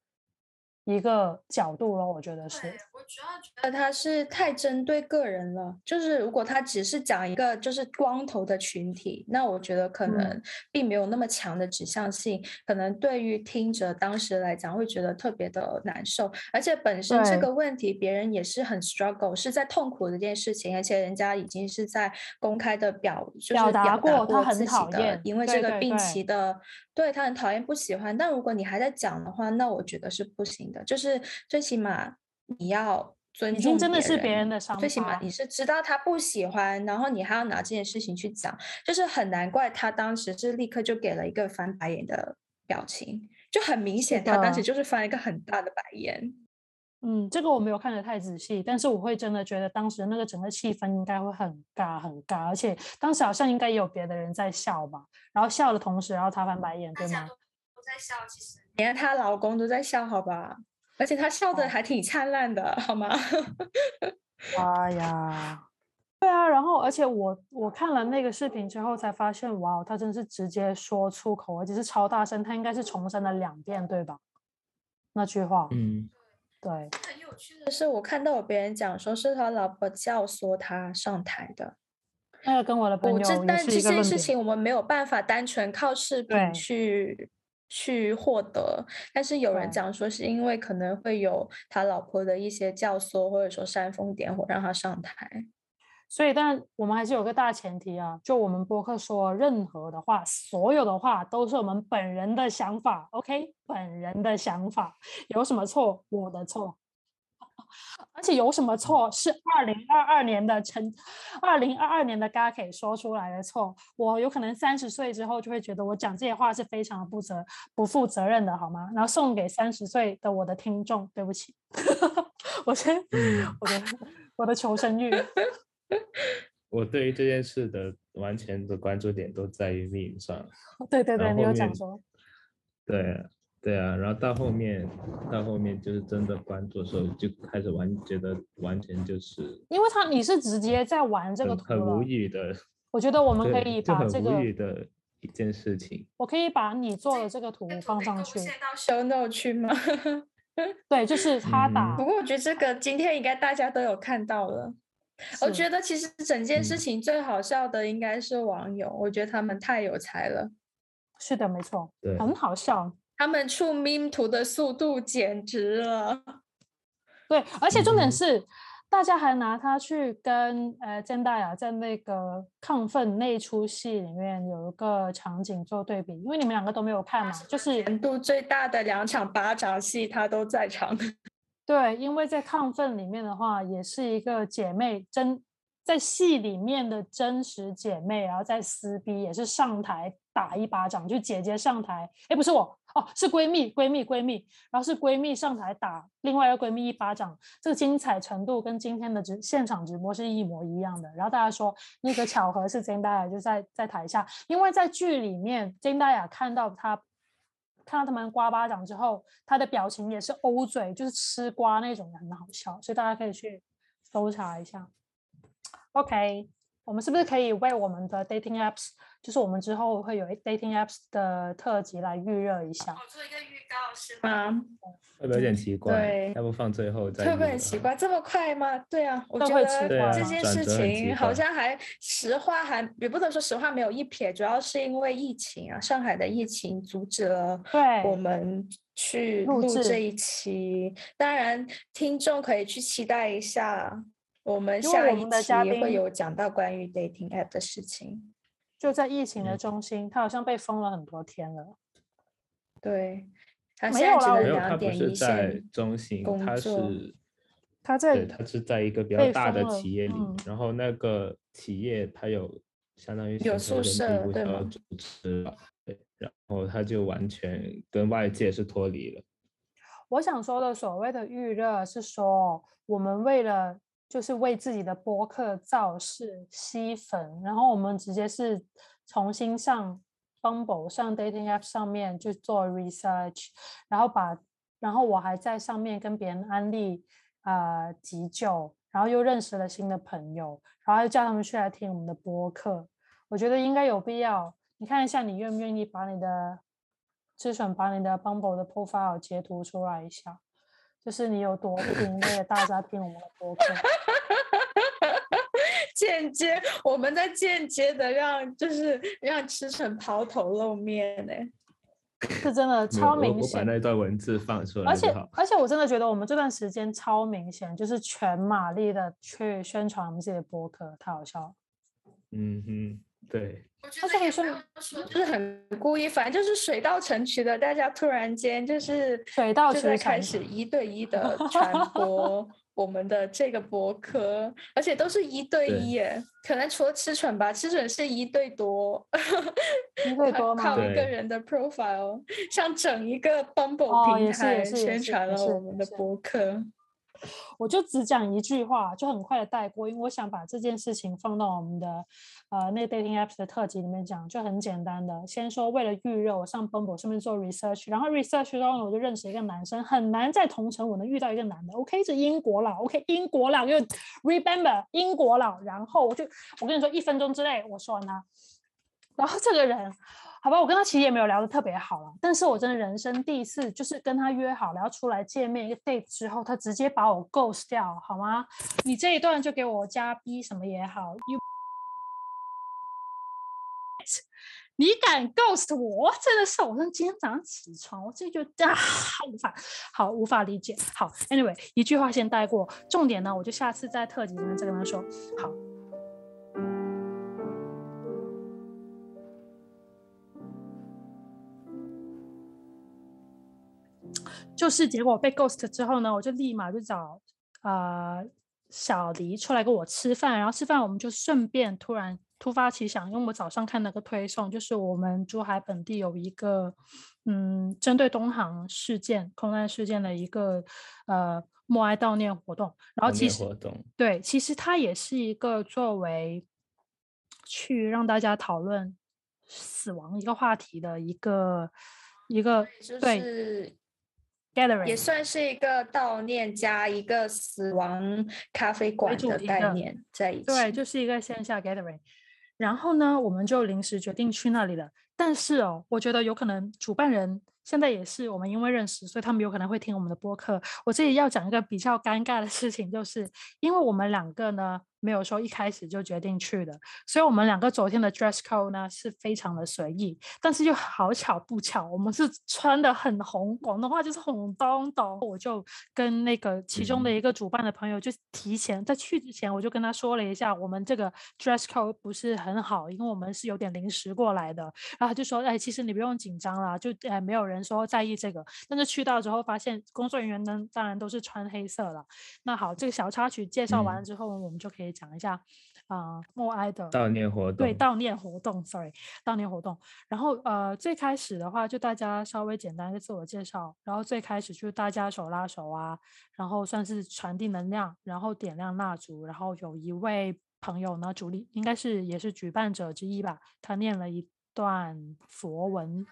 一个角度咯，我觉得是。我主要觉得他是太针对个人了。就是如果他只是讲一个就是光头的群体，那我觉得可能并没有那么强的指向性，可能对于听者当时来讲会觉得特别的难受。而且本身这个问题，别人也是很 struggle，是在痛苦的一件事情，而且人家已经是在公开的表就是表达过他很讨厌，因为这个病期的。对他很讨厌不喜欢，但如果你还在讲的话，那我觉得是不行的。就是最起码你要尊重真的是别人的想法。最起码你是知道他不喜欢，然后你还要拿这件事情去讲，就是很难怪他当时是立刻就给了一个翻白眼的表情，就很明显他当时就是翻一个很大的白眼。嗯，这个我没有看得太仔细，但是我会真的觉得当时那个整个气氛应该会很尬很尬，而且当时好像应该也有别的人在笑吧，然后笑的同时，然后他翻白眼，对吗？都在笑，其实连她老公都在笑，好吧？而且他笑的还挺灿烂的，好吗？哎呀，对啊，然后而且我我看了那个视频之后才发现，哇，他真是直接说出口，而且是超大声，他应该是重申了两遍，对吧？那句话，嗯。对，很有趣的是，我看到有别人讲说是他老婆教唆他上台的。那个跟我的朋友也但这件事情我们没有办法单纯靠视频去去获得。但是有人讲说是因为可能会有他老婆的一些教唆，或者说煽风点火让他上台。所以，但我们还是有个大前提啊，就我们播客说任何的话，所有的话都是我们本人的想法，OK？本人的想法有什么错？我的错，而且有什么错是二零二二年的成，二零二二年的 Gaki 说出来的错。我有可能三十岁之后就会觉得我讲这些话是非常的不责不负责任的，好吗？然后送给三十岁的我的听众，对不起，我先我的我的求生欲。我对于这件事的完全的关注点都在于命上。对对对，你有讲说。对对啊，然后到后面，到后面就是真的关注的时候，就开始完觉得完全就是。因为他你是直接在玩这个图很无语的。我觉得我们可以把这个。无语的一件事情。我可以把你做的这个图放上去。到 show note 去吗？对，就是他打。不过我觉得这个今天应该大家都有看到了。我觉得其实整件事情最好笑的应该是网友，我觉得他们太有才了。是的，没错，对，很好笑。他们出 meme 图的速度简直了。对，而且重点是，大家还拿他去跟呃曾大雅在那个亢奋那出戏里面有一个场景做对比，因为你们两个都没有看嘛，就是年度最大的两场巴掌戏，他都在场。对，因为在亢奋里面的话，也是一个姐妹真在戏里面的真实姐妹，然后在撕逼，也是上台打一巴掌，就姐姐上台，哎，不是我哦，是闺蜜，闺蜜，闺蜜，然后是闺蜜上台打另外一个闺蜜一巴掌，这个精彩程度跟今天的直现场直播是一模一样的。然后大家说那个巧合是金大雅就在在台下，因为在剧里面金大雅看到她。看到他们刮巴掌之后，他的表情也是欧嘴，就是吃瓜那种，很好笑，所以大家可以去搜查一下。OK，我们是不是可以为我们的 dating apps，就是我们之后会有 dating apps 的特辑来预热一下？做一个预告是吗？会不会有点奇怪？对，要不放最后再？会不会很奇怪？这么快吗？对啊，我觉得这件事情好像还实话还也不能说实话没有一撇，主要是因为疫情啊，上海的疫情阻止了我们去录这一期。当然，听众可以去期待一下，我们下一期会有讲到关于 dating app 的事情。就在疫情的中心，他好像被封了很多天了。对，他没有啦现在只能没有，他两点一不是在。中心，他工作是他在对，他是在一个比较大的企业里，嗯然后那个企业它有相当于有宿舍对吗的组织吧，对，然后他就完全跟外界是脱离了。我想说的所谓的预热是说，我们为了就是为自己的播客造势吸粉，然后我们直接是重新上 Bumble 上 dating app 上面去做 research，然后把然后我还在上面跟别人安利啊急救，然后又认识了新的朋友，然后又叫他们去来听我们的播客，我觉得应该有必要。你看一下，你愿不愿意把你的之选把你的 Bumble 的 profile 截图出来一下，就是你有多拼，为了大家听我们的播客。间接，我们在间接的让就是让吃成抛头露面呢、是真的超明显我把，那段文字放出来而且。而且我真的觉得我们这段时间超明显，就是全马力的去宣传我们自己的播客，太好笑了。嗯哼，对，我觉而且还说就是很故意，反正就是水到渠成的，大家突然间就是 水到就在渠成开始一对一的 传播我们的这个博客，而且都是一对对一耶，可能除了吃蠢吧，吃蠢是一对多，一 对多吗靠一个人的 profile，像整一个 Bumble 哦平台宣传了我们的博客。我就只讲一句话，就很快的带过，因为我想把这件事情放到我们的呃那 dating apps 的特辑里面讲，就很简单的，先说为了预热，我上 Bumble 上面做 research，然后 research 之后，我就认识一个男生，很难在同城我能遇到一个男的，OK，是英国佬，OK，英国佬又 remember 英国佬，然后我就我跟你说，一分钟之内我说完他，然后这个人。好吧，我跟他其实也没有聊得特别好了，但是我真的人生第一次就是跟他约好了要出来见面一个 date 之后，他直接把我 ghost 掉，好吗？你这一段就给我加 B 什么也好，you，你敢 ghost 我，真的是我从今天早上起床，我这就啊无法好无法理解。好，anyway，一句话先带过，重点呢，我就下次在特辑里面再跟他说。好。就是结果被 ghost 之后呢，我就立马就找呃小黎出来跟我吃饭，然后吃饭我们就顺便突然突发奇想，因为我早上看那个推送，就是我们珠海本地有一个嗯针对东航事件空难事件的一个呃默哀悼念活动，然后其实活动，对，其实它也是一个作为去让大家讨论死亡一个话题的一个一个就对是 gathering，也算是一个悼念加一个死亡咖啡馆的概念在一起。对，就是一个线下 gathering。然后呢，我们就临时决定去那里了。但是哦，我觉得有可能主办人现在也是我们因为认识，所以他们有可能会听我们的播客。我这里要讲一个比较尴尬的事情，就是因为我们两个呢没有说一开始就决定去的，所以我们两个昨天的 dress code 呢是非常的随意，但是又好巧不巧，我们是穿的很红，广东话就是红咚咚。我就跟那个其中的嗯一个主办的朋友就提前在去之前，我就跟他说了一下，我们这个 dress code 不是很好，因为我们是有点临时过来的。然后他就说，哎，其实你不用紧张啦，就哎没有人说在意这个。但是去到之后发现，工作人员呢当然都是穿黑色了。那好，这个小插曲介绍完了嗯之后，我们就可以讲一下啊、呃默哀的悼念活动，对悼念活动，sorry，悼念活动。然后呃，最开始的话就大家稍微简单一个自我介绍，然后最开始就是大家手拉手啊，然后算是传递能量，然后点亮蜡烛，然后有一位朋友呢，主力应该是也是举办者之一吧，他念了一段佛文。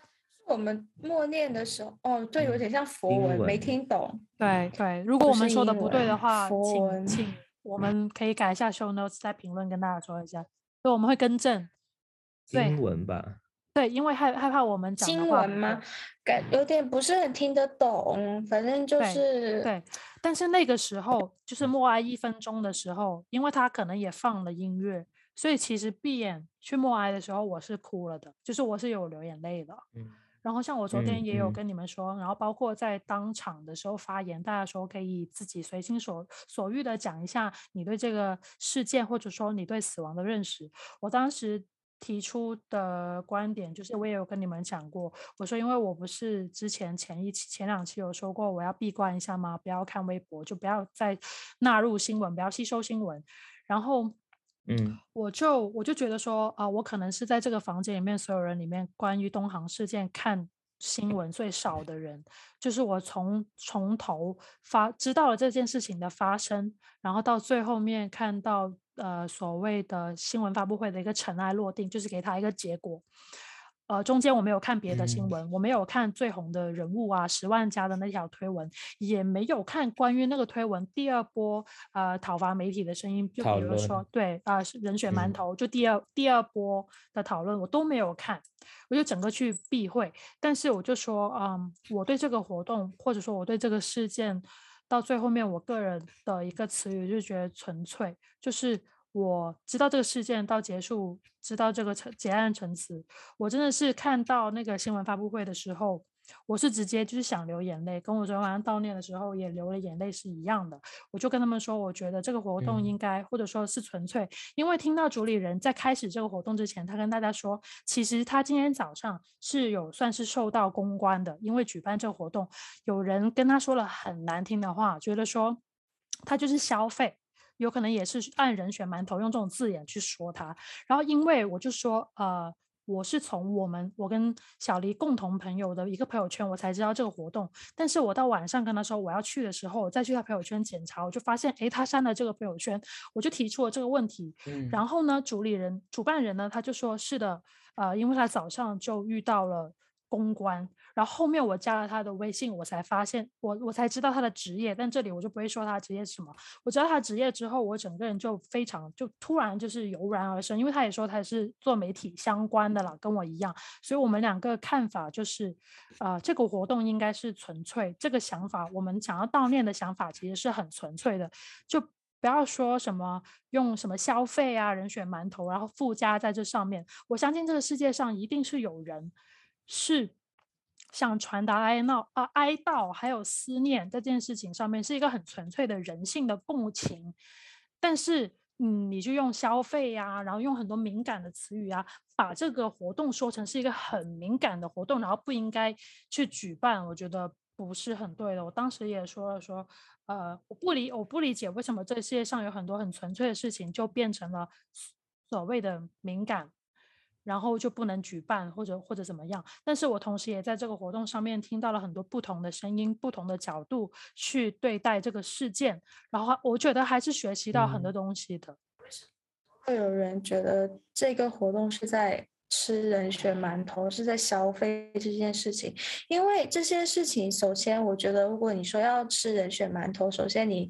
我们默念的时候，哦，对，有嗯点像佛英文，没听懂。对对，如果我们说的不对的话，请佛文请我们可以改一下 show notes，在评论跟大家说一下，所以我们会更正。对英文吧，对，因为害害怕我们讲的经话不文吗？感有点不是很听得懂，反正就对是对，但是那个时候就是默哀一分钟的时候，因为他可能也放了音乐，所以其实闭眼去默哀的时候，我是哭了的，就是我是有流眼泪的。嗯，然后像我昨天嗯也有嗯跟你们说，然后包括在当场的时候发言，大家说可以自己随心所所欲的讲一下你对这个事件或者说你对死亡的认识。我当时提出的观点，就是我也有跟你们讲过，我说因为我不是之前前一期、前两期有说过我要闭关一下吗？不要看微博，就不要再纳入新闻，不要吸收新闻。然后，嗯，我就我就觉得说啊，我可能是在这个房间里面所有人里面关于东航事件看新闻最少的人，就是我从从头发知道了这件事情的发生，然后到最后面看到。呃，所谓的新闻发布会的一个尘埃落定，就是给他一个结果。呃，中间我没有看别的新闻，我没有看最红的人物啊，十万加的那条推文，也没有看关于那个推文第二波呃讨伐媒体的声音，就比如说对啊，人血馒头，就第二第二波的讨论我都没有看，我就整个去避讳。但是我就说，嗯，我对这个活动或者说我对这个事件。到最后面，我个人的一个词语就觉得纯粹，就是我知道这个事件到结束，知道这个成结案陈词，我真的是看到那个新闻发布会的时候。我是直接就是想流眼泪，跟我昨天晚上悼念的时候也流了眼泪是一样的。我就跟他们说，我觉得这个活动应该或者说是纯粹，因为听到主理人在开始这个活动之前，他跟大家说，其实他今天早上是有算是受到公关的，因为举办这个活动，有人跟他说了很难听的话，觉得说他就是消费，有可能也是按人选馒头用这种字眼去说他。然后因为我就说，呃。我是从我们我跟小黎共同朋友的一个朋友圈，我才知道这个活动。但是我到晚上跟他说我要去的时候，我再去他朋友圈检查，我就发现，哎，他删了这个朋友圈，我就提出了这个问题。然后呢，主理人、主办人呢，他就说是的，呃，因为他早上就遇到了。公关，然后后面我加了他的微信，我才发现我我才知道他的职业，但这里我就不会说他职业是什么。我知道他职业之后，我整个人就非常就突然就是油然而生，因为他也说他是做媒体相关的了，跟我一样，所以我们两个看法就是，呃，这个活动应该是纯粹，这个想法我们想要悼念的想法其实是很纯粹的，就不要说什么用什么消费啊、人选馒头，然后附加在这上面。我相信这个世界上一定是有人。是想传达哀悼啊哀悼，还有思念这件事情上面是一个很纯粹的人性的共情，但是嗯，你就用消费呀，然后用很多敏感的词语啊，把这个活动说成是一个很敏感的活动，然后不应该去举办，我觉得不是很对的。我当时也说了说，呃，我不理我不理解为什么这世界上有很多很纯粹的事情就变成了所谓的敏感。然后就不能举办，或者或者怎么样？但是我同时也在这个活动上面听到了很多不同的声音、不同的角度去对待这个事件，然后我觉得还是学习到很多东西的。会有人觉得这个活动是在吃人血馒头，是在消费这件事情？因为这些事情，首先我觉得，如果你说要吃人血馒头，首先你。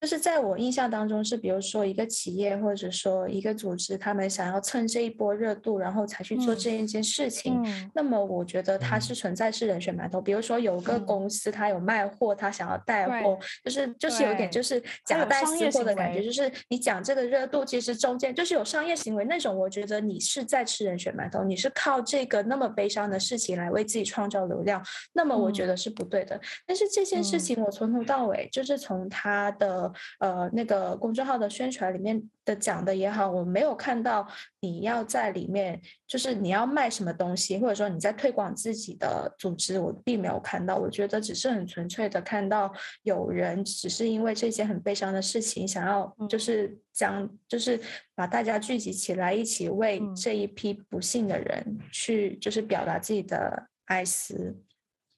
就是在我印象当中，是比如说一个企业或者说一个组织，他们想要蹭这一波热度，然后才去做这一件事情。那么我觉得它是存在是人血馒头。比如说有个公司，它有卖货，它想要带货，就是就是有点就是假带私货的感觉。就是你讲这个热度，其实中间就是有商业行为那种。我觉得你是在吃人血馒头，你是靠这个那么悲伤的事情来为自己创造流量，那么我觉得是不对的。但是这件事情我从头到尾就是从他的。呃，那个公众号的宣传里面的讲的也好，我没有看到你要在里面，就是你要卖什么东西，或者说你在推广自己的组织，我并没有看到。我觉得只是很纯粹的看到有人只是因为这些很悲伤的事情，想要就是将就是把大家聚集起来，一起为这一批不幸的人去就是表达自己的哀思。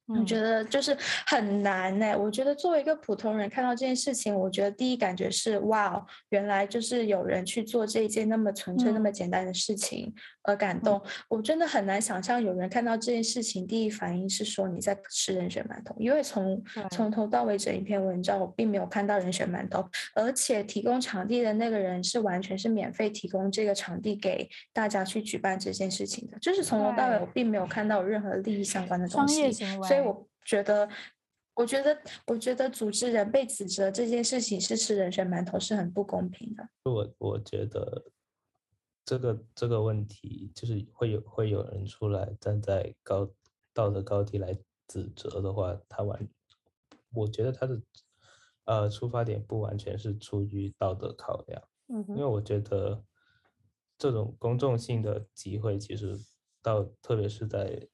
我觉得就是很难呢。我觉得作为一个普通人看到这件事情，我觉得第一感觉是哇，原来就是有人去做这一件那么纯粹、那么简单的事情而感动。我真的很难想象有人看到这件事情，第一反应是说你在吃人血馒头。因为从从头到尾整一篇文章，我并没有看到人血馒头，而且提供场地的那个人是完全是免费提供这个场地给大家去举办这件事情的，就是从头到尾我并没有看到有任何利益相关的东西，所以。我觉得，我觉得，我觉得组织人被指责这件事情是吃人血馒头是很不公平的。我我觉得这个这个问题就是会有会有人出来站在高道德高地来指责的话，他完，我觉得他的呃出发点不完全是出于道德考量，嗯，因为我觉得这种公众性的集会，其实到特别是在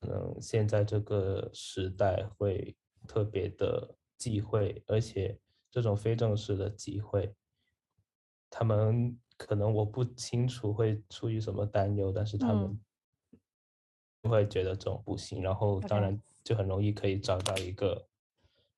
可能现在这个时代会特别的忌讳，而且这种非正式的集会，他们可能我不清楚会出于什么担忧，但是他们会觉得这种不行，然后当然。就很容易可以找到一个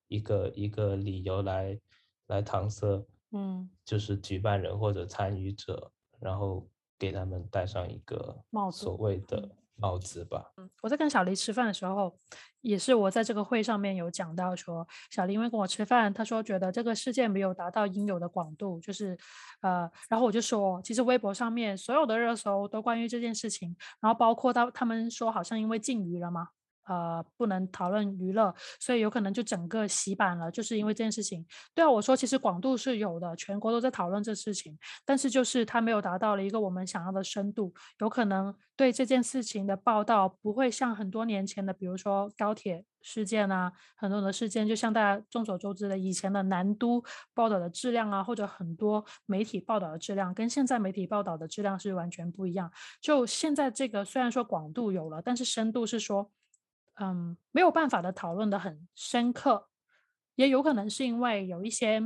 一个一个理由来来搪塞，嗯，就是举办人或者参与者。然后给他们戴上一个所谓的帽子吧。嗯我在跟小黎吃饭的时候，也是我在这个会上面有讲到说，小黎因为跟我吃饭，他说觉得这个事件没有达到应有的广度，就是呃，然后我就说，其实微博上面所有的热搜都关于这件事情，然后包括到他们说好像因为禁娱了嘛。呃，不能讨论娱乐，所以有可能就整个洗版了，就是因为这件事情。对啊，我说其实广度是有的，全国都在讨论这事情，但是就是它没有达到了一个我们想要的深度，有可能对这件事情的报道不会像很多年前的，比如说高铁事件啊，很多的事件，就像大家众所周知的以前的南都报道的质量啊，或者很多媒体报道的质量，跟现在媒体报道的质量是完全不一样。就现在这个虽然说广度有了，但是深度是说。嗯，没有办法的讨论的很深刻，也有可能是因为有一些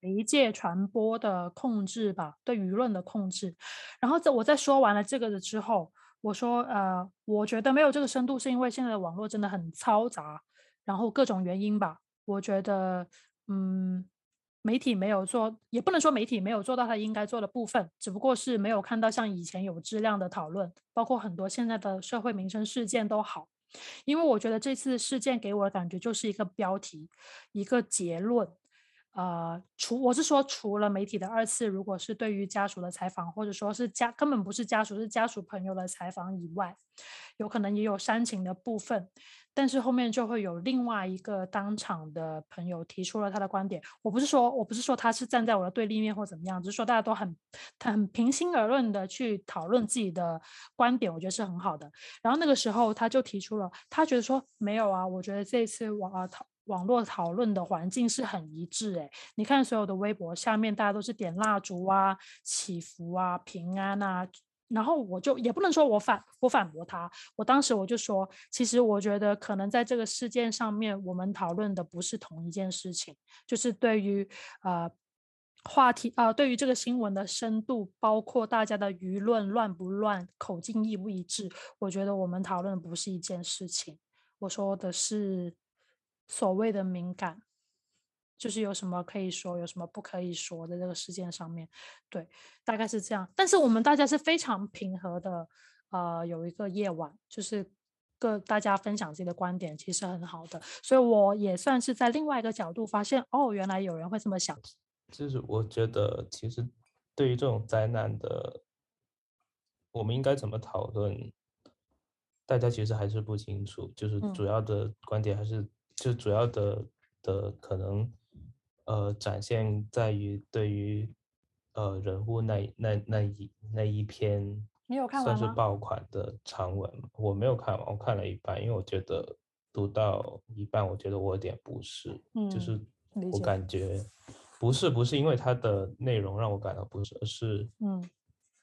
媒介传播的控制吧，对舆论的控制。然后在我在说完了这个的之后，我说，呃，我觉得没有这个深度，是因为现在的网络真的很嘈杂，然后各种原因吧。我觉得，嗯，媒体没有做，也不能说媒体没有做到他应该做的部分，只不过是没有看到像以前有质量的讨论，包括很多现在的社会民生事件都好。因为我觉得这次事件给我的感觉就是一个标题，一个结论。呃，除我是说，除了媒体的二次，如果是对于家属的采访，或者说是家根本不是家属，是家属朋友的采访以外，有可能也有煽情的部分。但是后面就会有另外一个当场的朋友提出了他的观点。我不是说我不是说他是站在我的对立面或怎么样，只是说大家都很很平心而论的去讨论自己的观点，我觉得是很好的。然后那个时候他就提出了，他觉得说没有啊，我觉得这次网啊讨网络讨论的环境是很一致诶，你看所有的微博下面大家都是点蜡烛啊、祈福啊、平安啊。然后我就也不能说我反我反驳他，我当时我就说，其实我觉得可能在这个事件上面，我们讨论的不是同一件事情，就是对于呃话题啊，对于这个新闻的深度，包括大家的舆论乱不乱，口径一不一致，我觉得我们讨论的不是一件事情。我说的是所谓的敏感。就是有什么可以说，有什么不可以说的这个事件上面，对，大概是这样。但是我们大家是非常平和的，呃，有一个夜晚，就是各大家分享自己的观点，其实很好的。所以我也算是在另外一个角度发现，哦，原来有人会这么想。就是我觉得，其实对于这种灾难的，我们应该怎么讨论，大家其实还是不清楚。就是主要的观点还是，就主要的的可能。呃，展现在于对于呃人物那那那一那一篇，你有看完算是爆款的长文，我没有看完，我看了一半，因为我觉得读到一半，我觉得我有点不适，就是我感觉不是不是因为它的内容让我感到不适，而是嗯。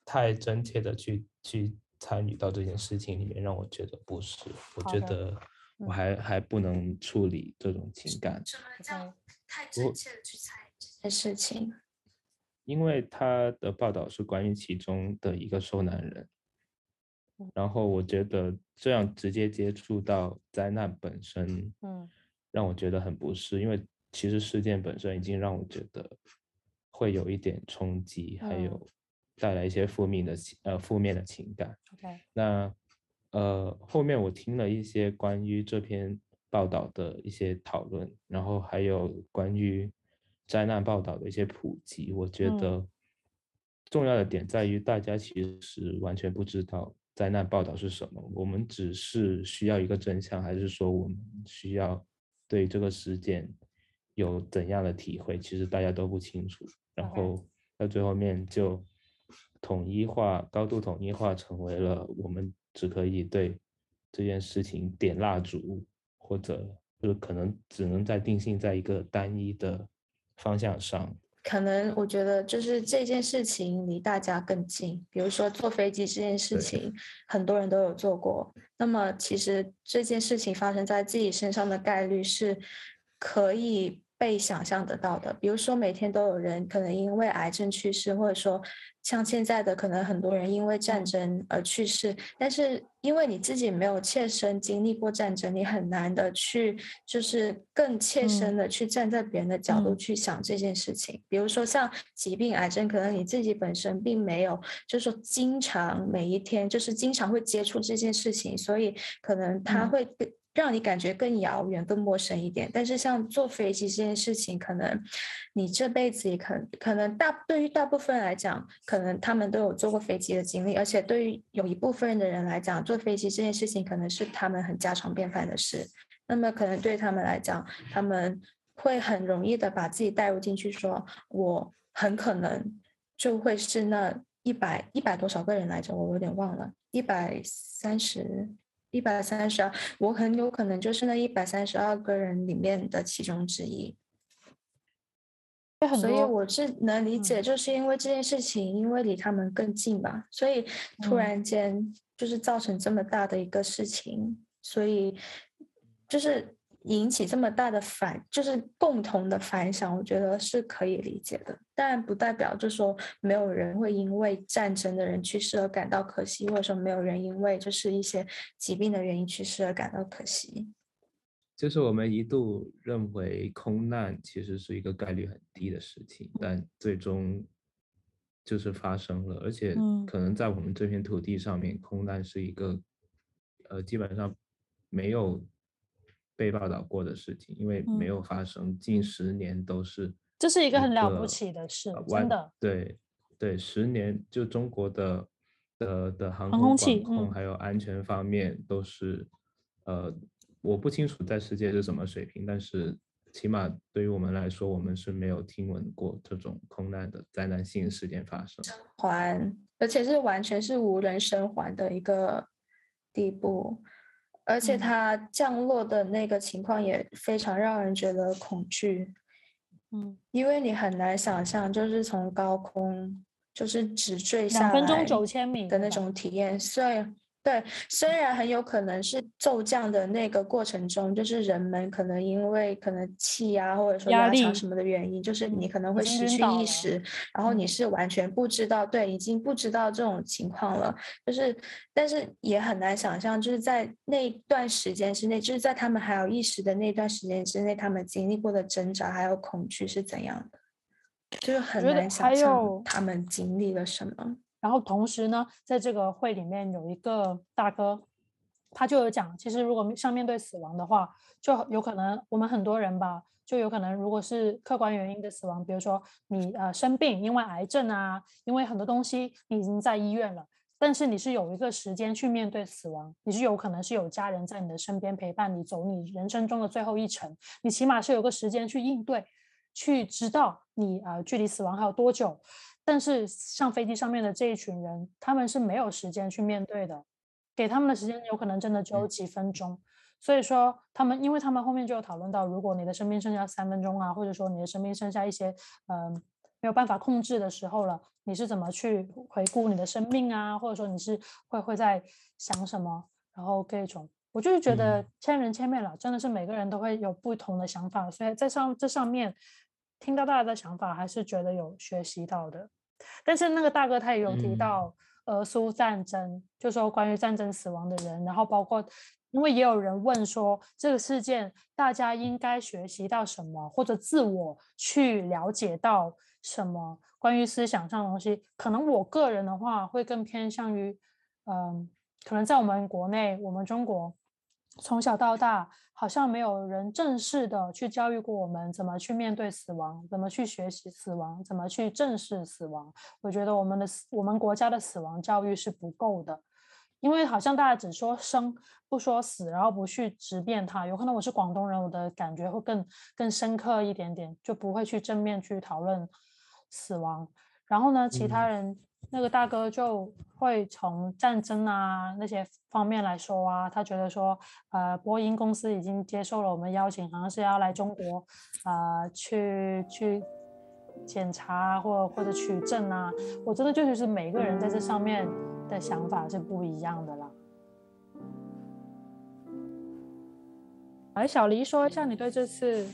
太真切的去去参与到这件事情里面，让我觉得不适，我觉得我还还不能处理这种情感。什么叫？太真切的去猜这件事情，因为他的报道是关于其中的一个受难人，然后我觉得这样直接接触到灾难本身，嗯，让我觉得很不适，因为其实事件本身已经让我觉得会有一点冲击，还有带来一些负面的呃负面的情感。OK，那呃后面我听了一些关于这篇。报道的一些讨论，然后还有关于灾难报道的一些普及，我觉得重要的点在于大家其实完全不知道灾难报道是什么。我们只是需要一个真相，还是说我们需要对这个事件有怎样的体会？其实大家都不清楚。然后到最后面就统一化、高度统一化，成为了我们只可以对这件事情点蜡烛。或者就是可能只能在定性在一个单一的方向上，可能我觉得就是这件事情离大家更近，比如说坐飞机这件事情，很多人都有做过。那么其实这件事情发生在自己身上的概率是可以被想象得到的。比如说每天都有人可能因为癌症去世，或者说。像现在的可能很多人因为战争而去世，但是因为你自己没有切身经历过战争，你很难的去就是更切身的去站在别人的角度去想这件事情。比如说像疾病癌症，可能你自己本身并没有，就是说经常每一天就是经常会接触这件事情，所以可能他会让你感觉更遥远、更陌生一点。但是像坐飞机这件事情，可能你这辈子也可可能大对于大部分来讲，可能他们都有坐过飞机的经历，而且对于有一部分的人来讲，坐飞机这件事情可能是他们很家常便饭的事。那么可能对他们来讲，他们会很容易的把自己带入进去，说我很可能就会是那一百一百多少个人来着，我有点忘了，一百三十。一百三十二，我很有可能就是那一百三十二个人里面的其中之一，所以我是能理解，就是因为这件事情，因为离他们更近吧，所以突然间就是造成这么大的一个事情，所以就是。引起这么大的反，就是共同的反响，我觉得是可以理解的。但不代表就说没有人会因为战争的人去世而感到可惜，或者说没有人因为就是一些疾病的原因去世而感到可惜。就是我们一度认为空难其实是一个概率很低的事情，但最终就是发生了，而且可能在我们这片土地上面，空难是一个呃基本上没有。被报道过的事情，因为没有发生，近十年都是，这是一个很了不起的事，真的。对对，十年就中国的的的航空管控还有安全方面都是，呃，我不清楚在世界是什么水平，但是起码对于我们来说，我们是没有听闻过这种空难的灾难性事件发生，还而且是完全是无人生还的一个地步。而且它降落的那个情况也非常让人觉得恐惧，嗯，因为你很难想象，就是从高空就是直坠下来，两分钟九千米的那种体验，所以。对，虽然很有可能是骤降的那个过程中，就是人们可能因为可能气压或者说压强什么的原因，就是你可能会失去意识，然后你是完全不知道，对，已经不知道这种情况了。就是，但是也很难想象，就是在那段时间之内，就是在他们还有意识的那段时间之内，他们经历过的挣扎还有恐惧是怎样的，就是很难想象他们经历了什么。然后同时呢，在这个会里面有一个大哥，他就有讲，其实如果像面对死亡的话，就有可能我们很多人吧，就有可能如果是客观原因的死亡，比如说你呃生病，因为癌症啊，因为很多东西你已经在医院了，但是你是有一个时间去面对死亡，你是有可能是有家人在你的身边陪伴你走你人生中的最后一程，你起码是有个时间去应对，去知道你呃距离死亡还有多久。但是像飞机上面的这一群人，他们是没有时间去面对的，给他们的时间有可能真的只有几分钟。所以说，他们因为他们后面就有讨论到，如果你的生命剩下三分钟啊，或者说你的生命剩下一些嗯没有办法控制的时候了，你是怎么去回顾你的生命啊？或者说你是会会在想什么？然后各种，我就是觉得千人千面了，真的是每个人都会有不同的想法，所以在上这上面。听到大家的想法，还是觉得有学习到的。但是那个大哥他也有提到，俄苏战争，就说关于战争死亡的人，然后包括，因为也有人问说，这个事件大家应该学习到什么，或者自我去了解到什么关于思想上的东西。可能我个人的话，会更偏向于，嗯，可能在我们国内，我们中国。从小到大，好像没有人正式的去教育过我们怎么去面对死亡，怎么去学习死亡，怎么去正视死亡。我觉得我们的我们国家的死亡教育是不够的，因为好像大家只说生不说死，然后不去直面它。有可能我是广东人，我的感觉会更更深刻一点点，就不会去正面去讨论死亡。然后呢，其他人。那个大哥就会从战争啊那些方面来说啊，他觉得说，呃，波音公司已经接受了我们邀请，好像是要来中国，呃，去去检查或或者取证啊，我真的就是每个人在这上面的想法是不一样的啦。来，小黎说一下你对这次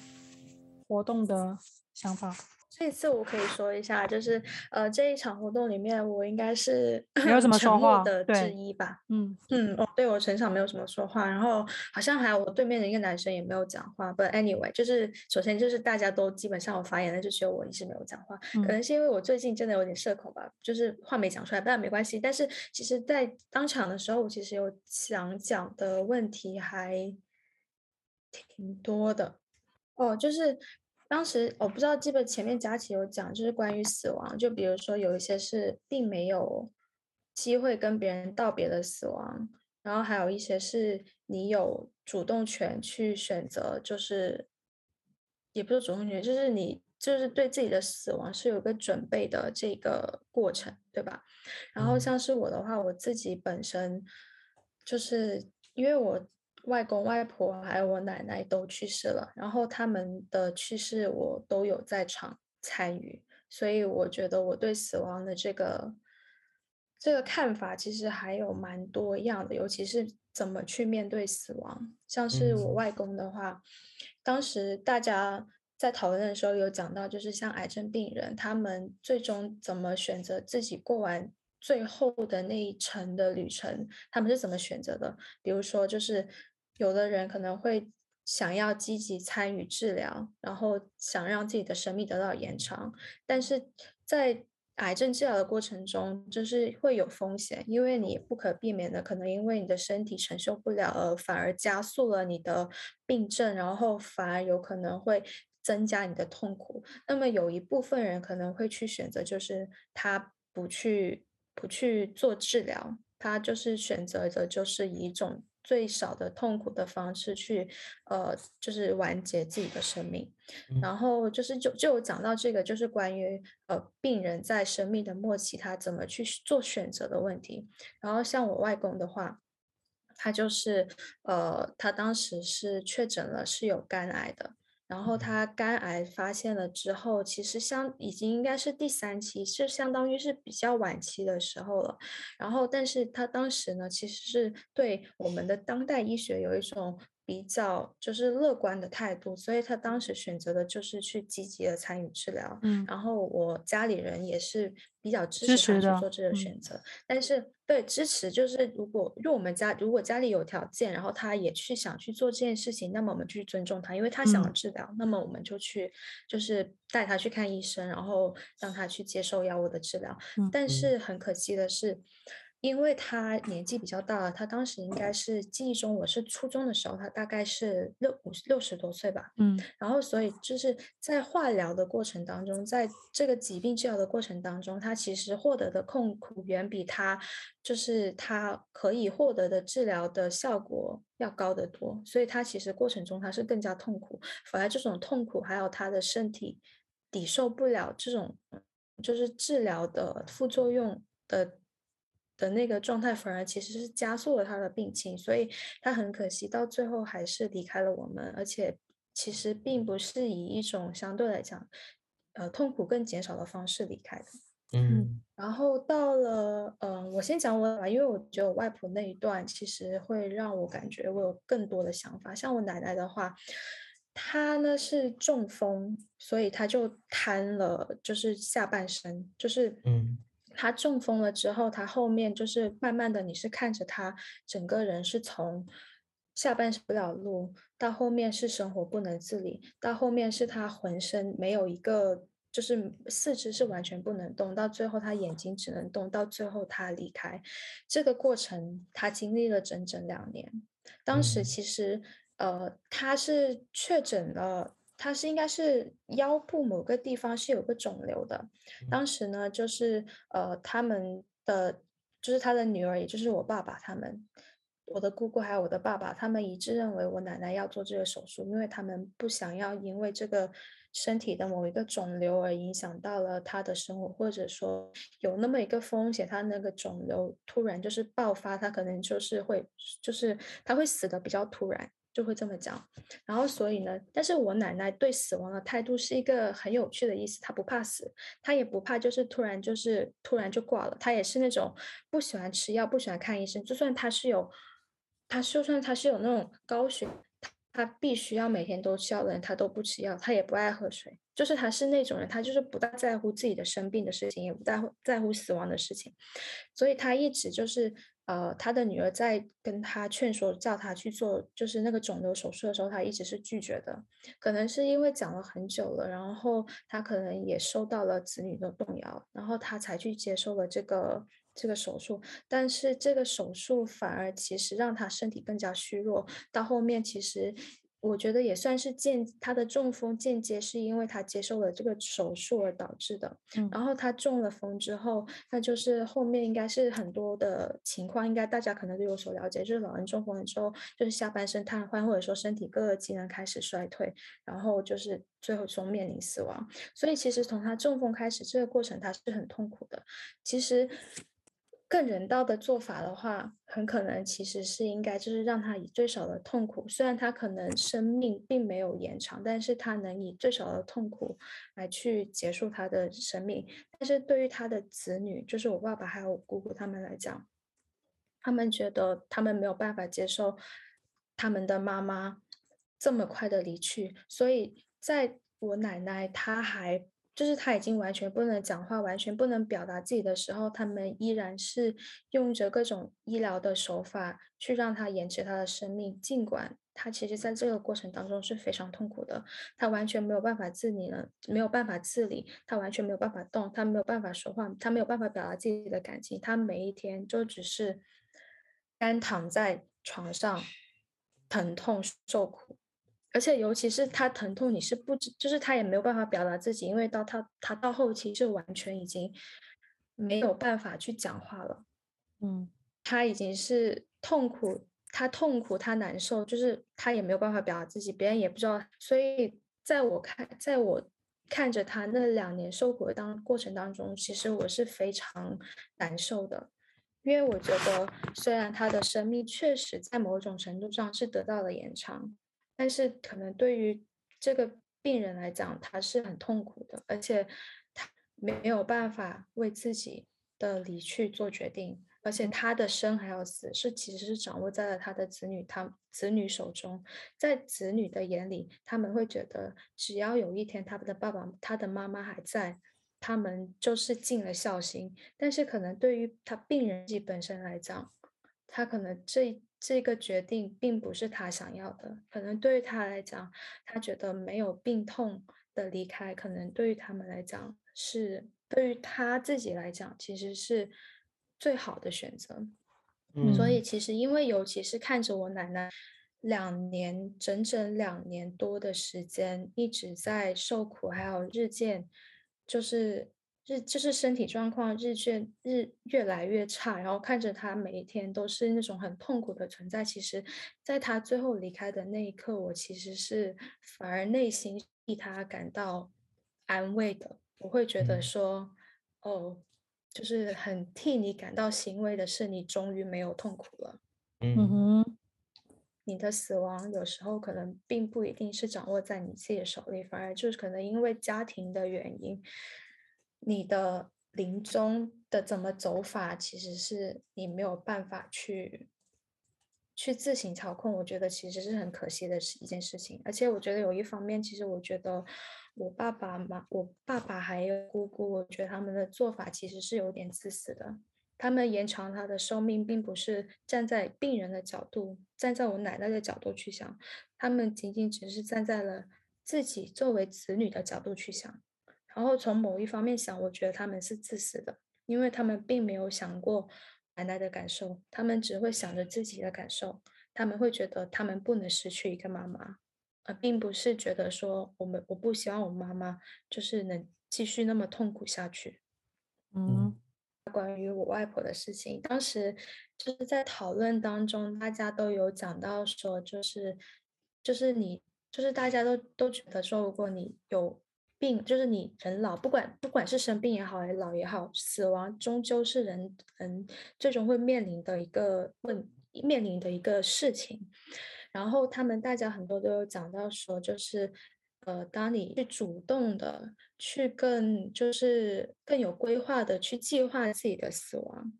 活动的想法。这次我可以说一下，就是呃，这一场活动里面，我应该是没有什 么说话的之一吧。嗯嗯，哦，对我全场没有什么说话，然后好像还有我对面的一个男生也没有讲话。But anyway，就是首先就是大家都基本上有发言的，就只有我一直没有讲话。可能是因为我最近真的有点社恐吧，就是话没讲出来，但没关系。但是其实，在当场的时候，我其实有想讲的问题还挺多的。哦，就是。当时我不知道基本前面佳琪有讲，就是关于死亡，就比如说有一些是并没有机会跟别人道别的死亡，然后还有一些是你有主动权去选择，就是也不是主动权，就是你就是对自己的死亡是有个准备的这个过程，对吧？然后像是我的话，我自己本身就是因为我。外公外婆还有我奶奶都去世了，然后他们的去世我都有在场参与，所以我觉得我对死亡的这个这个看法其实还有蛮多样的，尤其是怎么去面对死亡。像是我外公的话，当时大家在讨论的时候有讲到，就是像癌症病人，他们最终怎么选择自己过完最后的那一程的旅程，他们是怎么选择的？比如说就是。有的人可能会想要积极参与治疗，然后想让自己的生命得到延长，但是在癌症治疗的过程中，就是会有风险，因为你不可避免的可能因为你的身体承受不了，而反而加速了你的病症，然后反而有可能会增加你的痛苦。那么有一部分人可能会去选择，就是他不去不去做治疗，他就是选择的就是一种。最少的痛苦的方式去，呃，就是完结自己的生命。然后就是就就讲到这个，就是关于呃病人在生命的末期他怎么去做选择的问题。然后像我外公的话，他就是呃他当时是确诊了是有肝癌的。然后他肝癌发现了之后，其实相已经应该是第三期，是相当于是比较晚期的时候了。然后，但是他当时呢，其实是对我们的当代医学有一种。比较就是乐观的态度，所以他当时选择的就是去积极的参与治疗。嗯，然后我家里人也是比较支持他去做这个选择。但是对支持就是，如果如果我们家如果家里有条件，然后他也去想去做这件事情，那么我们就去尊重他，因为他想要治疗，那么我们就去就是带他去看医生，然后让他去接受药物的治疗。但是很可惜的是。因为他年纪比较大了，他当时应该是记忆中我是初中的时候，他大概是六五六十多岁吧。嗯，然后所以就是在化疗的过程当中，在这个疾病治疗的过程当中，他其实获得的痛苦远比他就是他可以获得的治疗的效果要高得多。所以他其实过程中他是更加痛苦，反而这种痛苦还有他的身体抵受不了这种就是治疗的副作用的。的那个状态反而其实是加速了他的病情，所以他很可惜到最后还是离开了我们，而且其实并不是以一种相对来讲，呃，痛苦更减少的方式离开的。嗯，然后到了，嗯，我先讲我吧，因为我觉得我外婆那一段其实会让我感觉我有更多的想法。像我奶奶的话，她呢是中风，所以她就瘫了，就是下半身，就是嗯。他中风了之后，他后面就是慢慢的，你是看着他整个人是从下半身不了路，到后面是生活不能自理，到后面是他浑身没有一个，就是四肢是完全不能动，到最后他眼睛只能动，到最后他离开。这个过程他经历了整整两年。当时其实，呃，他是确诊了。他是应该是腰部某个地方是有个肿瘤的，当时呢就是呃他们的就是他的女儿，也就是我爸爸他们，我的姑姑还有我的爸爸，他们一致认为我奶奶要做这个手术，因为他们不想要因为这个身体的某一个肿瘤而影响到了他的生活，或者说有那么一个风险，他那个肿瘤突然就是爆发，他可能就是会就是他会死的比较突然。就会这么讲。然后所以呢，但是我奶奶对死亡的态度是一个很有趣的意思，她不怕死，她也不怕就是突然就是突然就挂了，她也是那种不喜欢吃药、不喜欢看医生，就算她是有，她就算她是有那种高血。他必须要每天都吃药的人，他都不吃药，他也不爱喝水，就是他是那种人，他就是不大在乎自己的生病的事情，也不在乎在乎死亡的事情，所以他一直就是呃，他的女儿在跟他劝说叫他去做就是那个肿瘤手术的时候，他一直是拒绝的，可能是因为讲了很久了，然后他可能也受到了子女的动摇，然后他才去接受了这个。这个手术，但是这个手术反而其实让他身体更加虚弱。到后面，其实我觉得也算是间他的中风间接是因为他接受了这个手术而导致的。然后他中了风之后，那就是后面应该是很多的情况，应该大家可能都有所了解，就是老人中风了之后，就是下半身瘫痪，或者说身体各个机能开始衰退，然后就是最后终面临死亡。所以其实从他中风开始，这个过程他是很痛苦的。其实。更人道的做法的话，很可能其实是应该就是让他以最少的痛苦，虽然他可能生命并没有延长，但是他能以最少的痛苦来去结束他的生命。但是对于他的子女，就是我爸爸还有我姑姑他们来讲，他们觉得他们没有办法接受他们的妈妈这么快的离去，所以在我奶奶她还。就是他已经完全不能讲话，完全不能表达自己的时候，他们依然是用着各种医疗的手法去让他延迟他的生命。尽管他其实在这个过程当中是非常痛苦的，他完全没有办法自理了，没有办法自理，他完全没有办法动，他没有办法说话，他没有办法表达自己的感情，他每一天就只是干躺在床上，疼痛受苦。而且，尤其是他疼痛，你是不知，就是他也没有办法表达自己，因为到他他到后期是完全已经没有办法去讲话了。嗯，他已经是痛苦，他痛苦，他难受，就是他也没有办法表达自己，别人也不知道。所以，在我看，在我看着他那两年受苦的当过程当中，其实我是非常难受的，因为我觉得虽然他的生命确实在某种程度上是得到了延长。但是可能对于这个病人来讲，他是很痛苦的，而且他没有办法为自己的离去做决定，而且他的生还有死是其实是掌握在了他的子女他子女手中，在子女的眼里，他们会觉得只要有一天他们的爸爸他的妈妈还在，他们就是尽了孝心。但是可能对于他病人自己本身来讲，他可能这。这个决定并不是他想要的，可能对于他来讲，他觉得没有病痛的离开，可能对于他们来讲是对于他自己来讲，其实是最好的选择。嗯，所以其实因为尤其是看着我奶奶两年整整两年多的时间一直在受苦，还有日渐就是。日就是身体状况日渐日越来越差，然后看着他每一天都是那种很痛苦的存在。其实，在他最后离开的那一刻，我其实是反而内心替他感到安慰的。我会觉得说，哦，就是很替你感到欣慰的是，你终于没有痛苦了。嗯哼，你的死亡有时候可能并不一定是掌握在你自己的手里，反而就是可能因为家庭的原因。你的临终的怎么走法，其实是你没有办法去去自行操控。我觉得其实是很可惜的是一件事情。而且我觉得有一方面，其实我觉得我爸爸妈，我爸爸还有姑姑，我觉得他们的做法其实是有点自私的。他们延长他的寿命，并不是站在病人的角度，站在我奶奶的角度去想，他们仅仅只是站在了自己作为子女的角度去想。然后从某一方面想，我觉得他们是自私的，因为他们并没有想过奶奶的感受，他们只会想着自己的感受。他们会觉得他们不能失去一个妈妈，而并不是觉得说我们我不希望我妈妈就是能继续那么痛苦下去。嗯，关于我外婆的事情，当时就是在讨论当中，大家都有讲到说，就是就是你就是大家都都觉得说，如果你有。病就是你人老，不管不管是生病也好，还是老也好，死亡终究是人人最终会面临的一个问面临的一个事情。然后他们大家很多都有讲到说，就是呃，当你去主动的去更就是更有规划的去计划自己的死亡，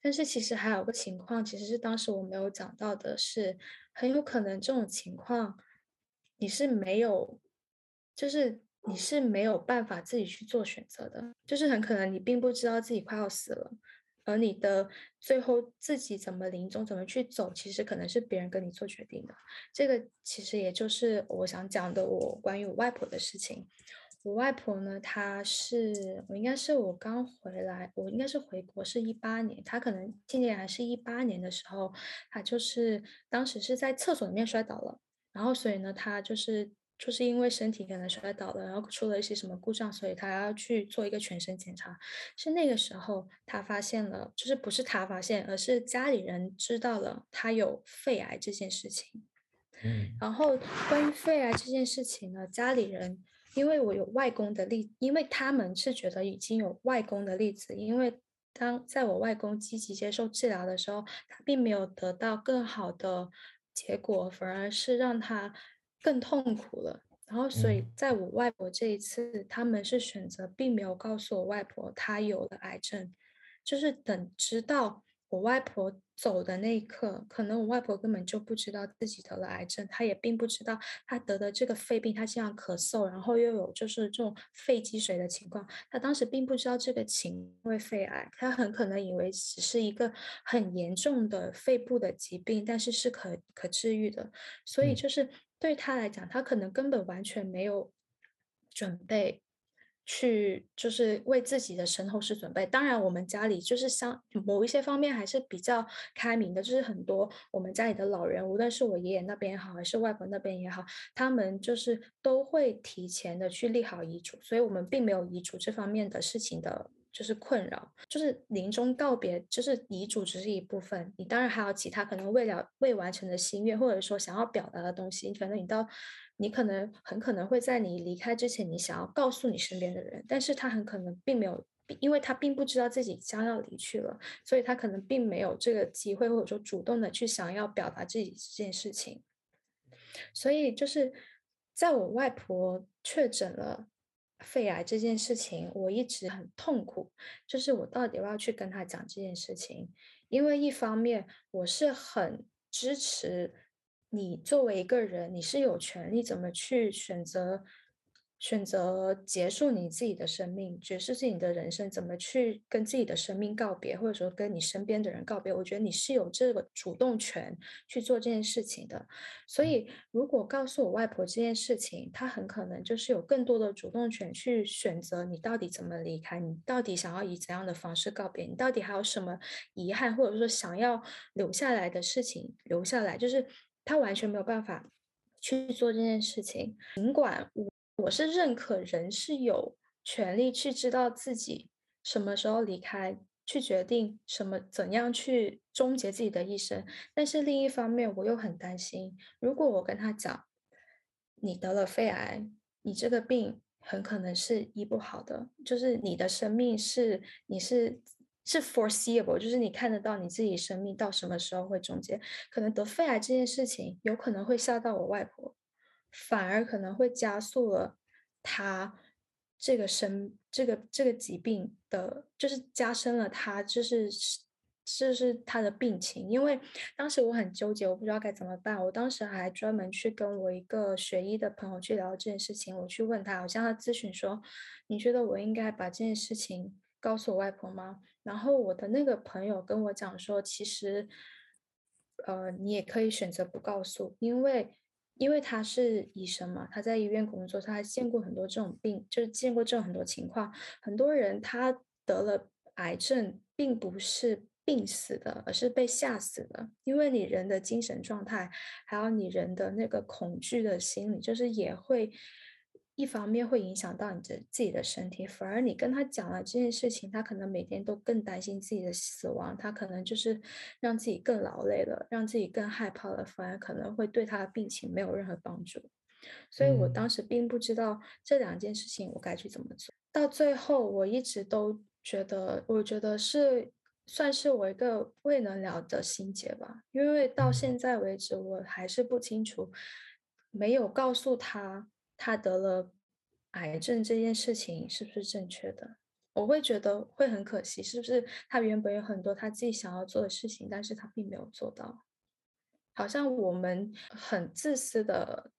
但是其实还有个情况，其实是当时我没有讲到的是，很有可能这种情况你是没有，就是你是没有办法自己去做选择的，就是很可能你并不知道自己快要死了。而你的最后自己怎么临终，怎么去走，其实可能是别人跟你做决定的。这个其实也就是我想讲的，我关于我外婆的事情。我外婆呢，她是我应该是我刚回来，我应该是回国是一八年，她可能今年还是一八年的时候，她就是当时是在厕所里面摔倒了，然后所以呢，她就是。就是因为身体可能摔倒了，然后出了一些什么故障，所以他要去做一个全身检查。是那个时候他发现了，就是不是他发现，而是家里人知道了他有肺癌这件事情。嗯，然后关于肺癌这件事情呢，家里人因为我有外公的例，因为他们是觉得已经有外公的例子，因为当在我外公积极接受治疗的时候，他并没有得到更好的结果，反而是让他。更痛苦了，然后所以在我外婆这一次，他们是选择并没有告诉我外婆她有了癌症，就是等知道我外婆走的那一刻，可能我外婆根本就不知道自己得了癌症，她也并不知道她得的这个肺病，她经常咳嗽，然后又有就是这种肺积水的情况，她当时并不知道这个情为肺癌，她很可能以为只是一个很严重的肺部的疾病，但是是可可治愈的，所以就是。对他来讲，他可能根本完全没有准备去，就是为自己的身后事准备。当然，我们家里就是像某一些方面还是比较开明的，就是很多我们家里的老人，无论是我爷爷那边也好，还是外婆那边也好，他们就是都会提前的去立好遗嘱，所以我们并没有遗嘱这方面的事情的。就是困扰，就是临终告别，就是遗嘱只是一部分，你当然还有其他可能未了未完成的心愿，或者说想要表达的东西。反正你到，你可能很可能会在你离开之前，你想要告诉你身边的人，但是他很可能并没有，因为他并不知道自己将要离去了，所以他可能并没有这个机会，或者说主动的去想要表达自己这件事情。所以就是在我外婆确诊了。肺癌这件事情，我一直很痛苦。就是我到底要不要去跟他讲这件事情？因为一方面我是很支持你作为一个人，你是有权利怎么去选择。选择结束你自己的生命，结束自己的人生，怎么去跟自己的生命告别，或者说跟你身边的人告别？我觉得你是有这个主动权去做这件事情的。所以，如果告诉我外婆这件事情，她很可能就是有更多的主动权去选择你到底怎么离开，你到底想要以怎样的方式告别，你到底还有什么遗憾，或者说想要留下来的事情留下来，就是她完全没有办法去做这件事情，尽管我。我是认可人是有权利去知道自己什么时候离开，去决定什么怎样去终结自己的一生。但是另一方面，我又很担心，如果我跟他讲，你得了肺癌，你这个病很可能是医不好的，就是你的生命是你是是 foreseeable，就是你看得到你自己生命到什么时候会终结。可能得肺癌这件事情，有可能会吓到我外婆。反而可能会加速了他这个生这个这个疾病的，就是加深了他就是就是他的病情。因为当时我很纠结，我不知道该怎么办。我当时还专门去跟我一个学医的朋友去聊这件事情。我去问他，我向他咨询说：“你觉得我应该把这件事情告诉我外婆吗？”然后我的那个朋友跟我讲说：“其实，呃，你也可以选择不告诉，因为。”因为他是医生嘛，他在医院工作，他还见过很多这种病，就是见过这种很多情况。很多人他得了癌症，并不是病死的，而是被吓死的。因为你人的精神状态，还有你人的那个恐惧的心理，就是也会。一方面会影响到你的自己的身体，反而你跟他讲了这件事情，他可能每天都更担心自己的死亡，他可能就是让自己更劳累了，让自己更害怕了，反而可能会对他的病情没有任何帮助。所以我当时并不知道这两件事情我该去怎么做。到最后，我一直都觉得，我觉得是算是我一个未能了的心结吧，因为到现在为止，我还是不清楚，没有告诉他他得了癌症这件事情是不是正确的。我会觉得会很可惜，是不是他原本有很多他自己想要做的事情，但是他并没有做到，好像我们很自私的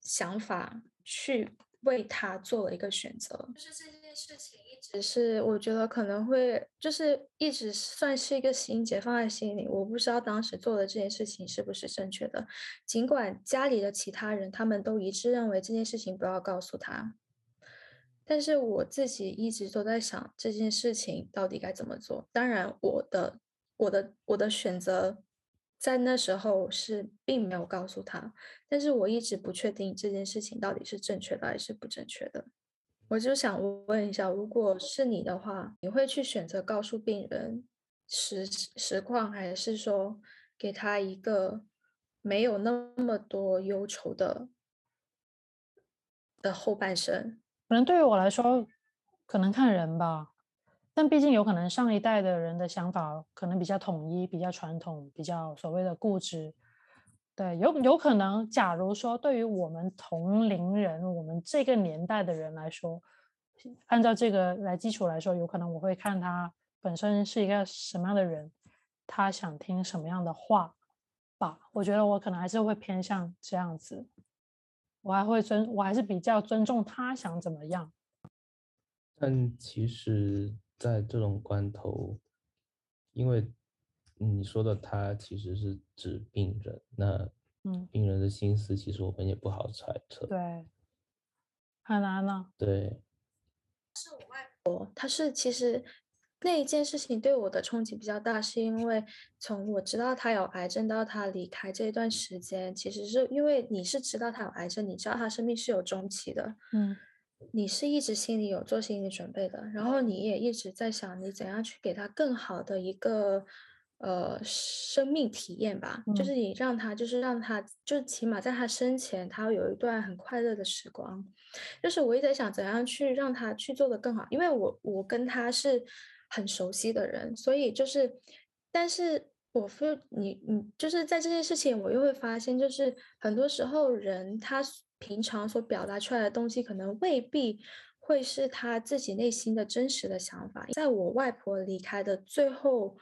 想法去为他做了一个选择，就是这件事情直是我觉得可能会就是一直算是一个心结放在心里，我不知道当时做的这件事情是不是正确的，尽管家里的其他人他们都一致认为这件事情不要告诉他。但是我自己一直都在想这件事情到底该怎么做。当然，我的我的我的选择在那时候是并没有告诉他，但是我一直不确定这件事情到底是正确的还是不正确的。我就想问一下，如果是你的话，你会去选择告诉病人实实况，还是说给他一个没有那么多忧愁的的后半生？可能对于我来说，可能看人吧，但毕竟有可能上一代的人的想法可能比较统一、比较传统、比较所谓的固执。对，有有可能，假如说对于我们同龄人、我们这个年代的人来说，按照这个来基础来说，有可能我会看他本身是一个什么样的人，他想听什么样的话吧。我觉得我可能还是会偏向这样子。我还会尊，我还是比较尊重他想怎么样。但其实，在这种关头，因为你说的他其实是指病人，那嗯，病人的心思其实我们也不好揣测。对，很难呢。对，是我外婆，她是其实。那一件事情对我的冲击比较大，是因为从我知道他有癌症到他离开这一段时间，其实是因为你是知道他有癌症，你知道他生命是有终期的，嗯，你是一直心里有做心理准备的，然后你也一直在想你怎样去给他更好的一个呃生命体验吧，就是你让他就是让他就起码在他生前他有一段很快乐的时光，就是我一直在想怎样去让他去做的更好，因为我我跟他是。很熟悉的人，所以就是，但是我说你你就是在这件事情，我又会发现，就是很多时候人他平常所表达出来的东西，可能未必会是他自己内心的真实的想法。在我外婆离开的最后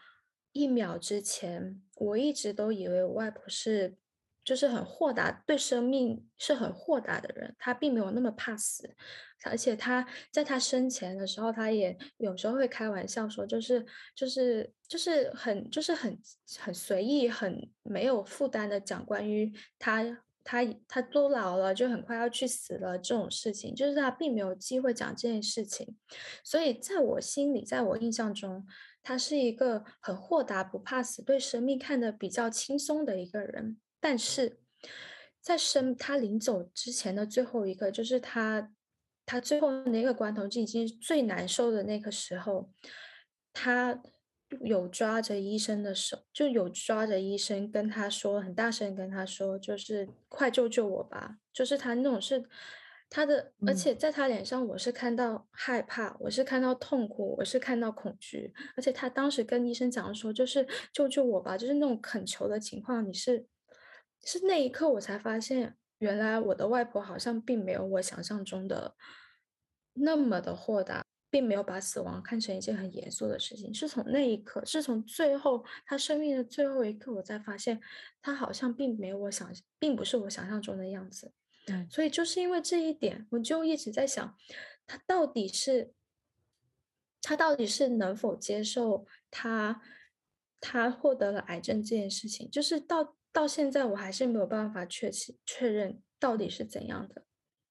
一秒之前，我一直都以为我外婆是。就是很豁达，对生命是很豁达的人，他并没有那么怕死，而且他在他生前的时候，他也有时候会开玩笑说，就是就是就是很就是很很随意，很没有负担的讲关于他他他都老了，就很快要去死了这种事情，就是他并没有机会讲这件事情，所以在我心里，在我印象中，他是一个很豁达、不怕死，对生命看得比较轻松的一个人。但是在生他临走之前的最后一个，就是他他最后那个关头，就已经最难受的那个时候，他有抓着医生的手，就有抓着医生跟他说，很大声跟他说，就是快救救我吧！就是他那种是他的，而且在他脸上，我是看到害怕，我是看到痛苦，我是看到恐惧，而且他当时跟医生讲说，就是救救我吧，就是那种恳求的情况，你是。是那一刻，我才发现，原来我的外婆好像并没有我想象中的那么的豁达，并没有把死亡看成一件很严肃的事情。是从那一刻，是从最后他生命的最后一刻，我才发现，他好像并没有我想，并不是我想象中的样子。对，所以就是因为这一点，我就一直在想，他到底是，他到底是能否接受他他获得了癌症这件事情，就是到。到现在我还是没有办法确确确认到底是怎样的，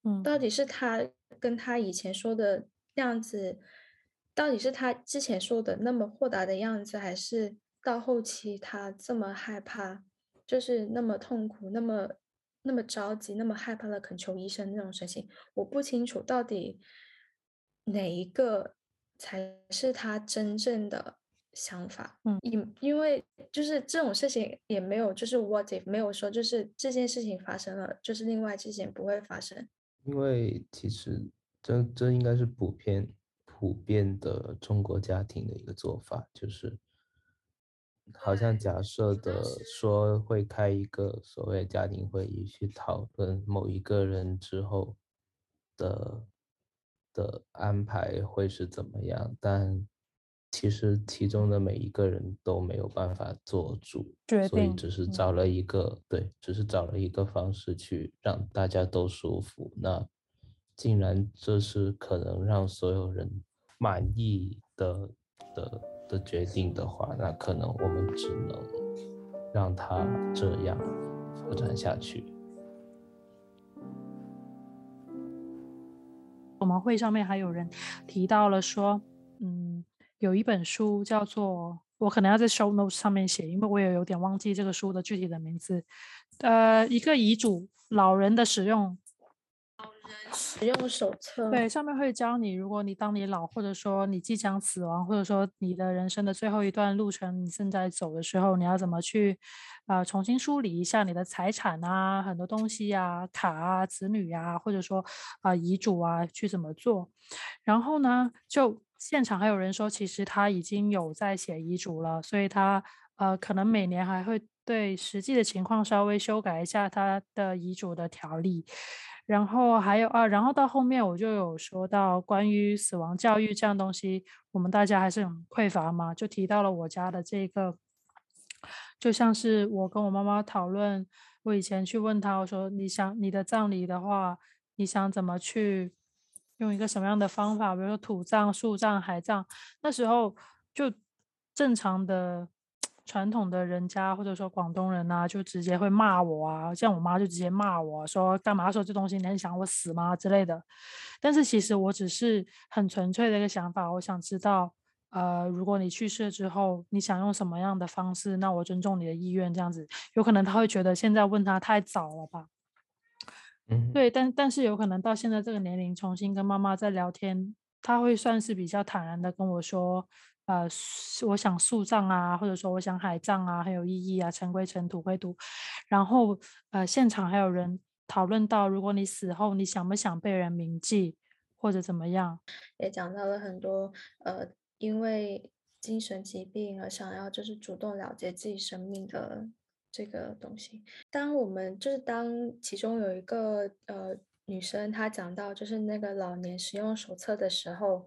嗯，到底是他跟他以前说的样子，到底是他之前说的那么豁达的样子，还是到后期他这么害怕，就是那么痛苦，那么那么着急，那么害怕的恳求医生那种神情，我不清楚到底哪一个才是他真正的。想法，嗯，因因为就是这种事情也没有，就是 what if 没有说，就是这件事情发生了，就是另外这件不会发生。因为其实这这应该是普遍普普遍的中国家庭的一个做法，就是好像假设的说会开一个所谓家庭会议去讨论某一个人之后的的安排会是怎么样，但其实其中的每一个人都没有办法做主，所以只是找了一个对，只是找了一个方式去让大家都舒服。那竟然这是可能让所有人满意的的的决定的话，那可能我们只能让他这样发展下去。我们会上面还有人提到了说，嗯，有一本书叫做，我可能要在 show notes 上面写，因为我也有点忘记这个书的具体的名字。呃，一个遗嘱，老人的使用。使用手册对，上面会教你，如果你当你老，或者说你即将死亡，或者说你的人生的最后一段路程，你正在走的时候，你要怎么去，呃，重新梳理一下你的财产啊，很多东西呀，卡啊，子女呀，或者说啊遗嘱啊，去怎么做？然后呢，就现场还有人说，其实他已经有在写遗嘱了，所以他呃，可能每年还会对实际的情况稍微修改一下他的遗嘱的条例。然后还有啊，然后到后面我就有说到关于死亡教育这样东西，我们大家还是很匮乏嘛，就提到了我家的这个，就像是我跟我妈妈讨论，我以前去问她，我说你想你的葬礼的话，你想怎么去用一个什么样的方法，比如说土葬、树葬、海葬，那时候就正常的。传统的人家或者说广东人呐，就直接会骂我啊，像我妈就直接骂我说干嘛说这东西，你很想我死吗之类的。但是其实我只是很纯粹的一个想法，我想知道，呃，如果你去世之后，你想用什么样的方式，那我尊重你的意愿，这样子。有可能他会觉得现在问他太早了吧？嗯，对，但但是有可能到现在这个年龄重新跟妈妈在聊天，他会算是比较坦然的跟我说。呃，我想树葬啊，或者说我想海葬啊，很有意义啊，尘归尘，土归土。然后呃，现场还有人讨论到，如果你死后，你想不想被人铭记，或者怎么样？也讲到了很多呃，因为精神疾病而想要就是主动了结自己生命的这个东西。当我们就是当其中有一个呃女生她讲到就是那个老年使用手册的时候。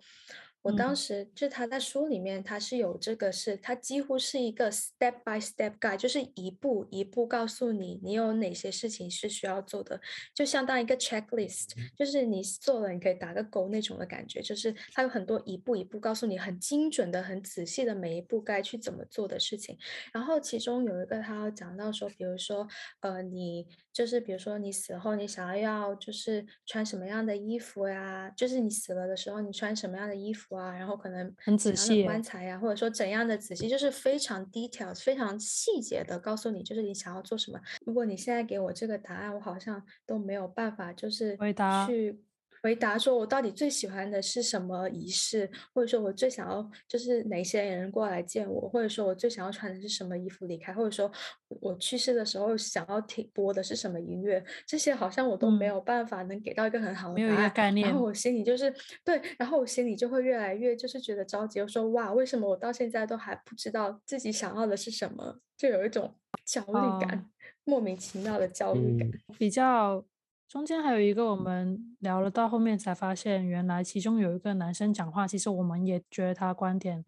我当时就他在书里面，他是有这个，是他几乎是一个 step by step guide，就是一步一步告诉你你有哪些事情是需要做的，就相当于一个 checklist，就是你做了你可以打个勾那种的感觉，就是他有很多一步一步告诉你很精准的、很仔细的每一步该去怎么做的事情。然后其中有一个他讲到说，比如说呃，你就是比如说你死后你想要就是穿什么样的衣服呀，就是你死了的时候你穿什么样的衣服。啊，然后可能很仔细棺材呀，或者说怎样的仔细，就是非常 detail、非常细节的告诉你，就是你想要做什么。如果你现在给我这个答案，我好像都没有办法，就是回答去。回答说：“我到底最喜欢的是什么仪式，或者说我最想要就是哪些人过来见我，或者说我最想要穿的是什么衣服离开，或者说我去世的时候想要听播的是什么音乐，这些好像我都没有办法能给到一个很好的答案。然后我心里就是对，然后我心里就会越来越就是觉得着急，我说哇，为什么我到现在都还不知道自己想要的是什么？就有一种焦虑感，莫名其妙的焦虑感，比较。”中间还有一个，我们聊了到后面才发现，原来其中有一个男生讲话，其实我们也觉得他观点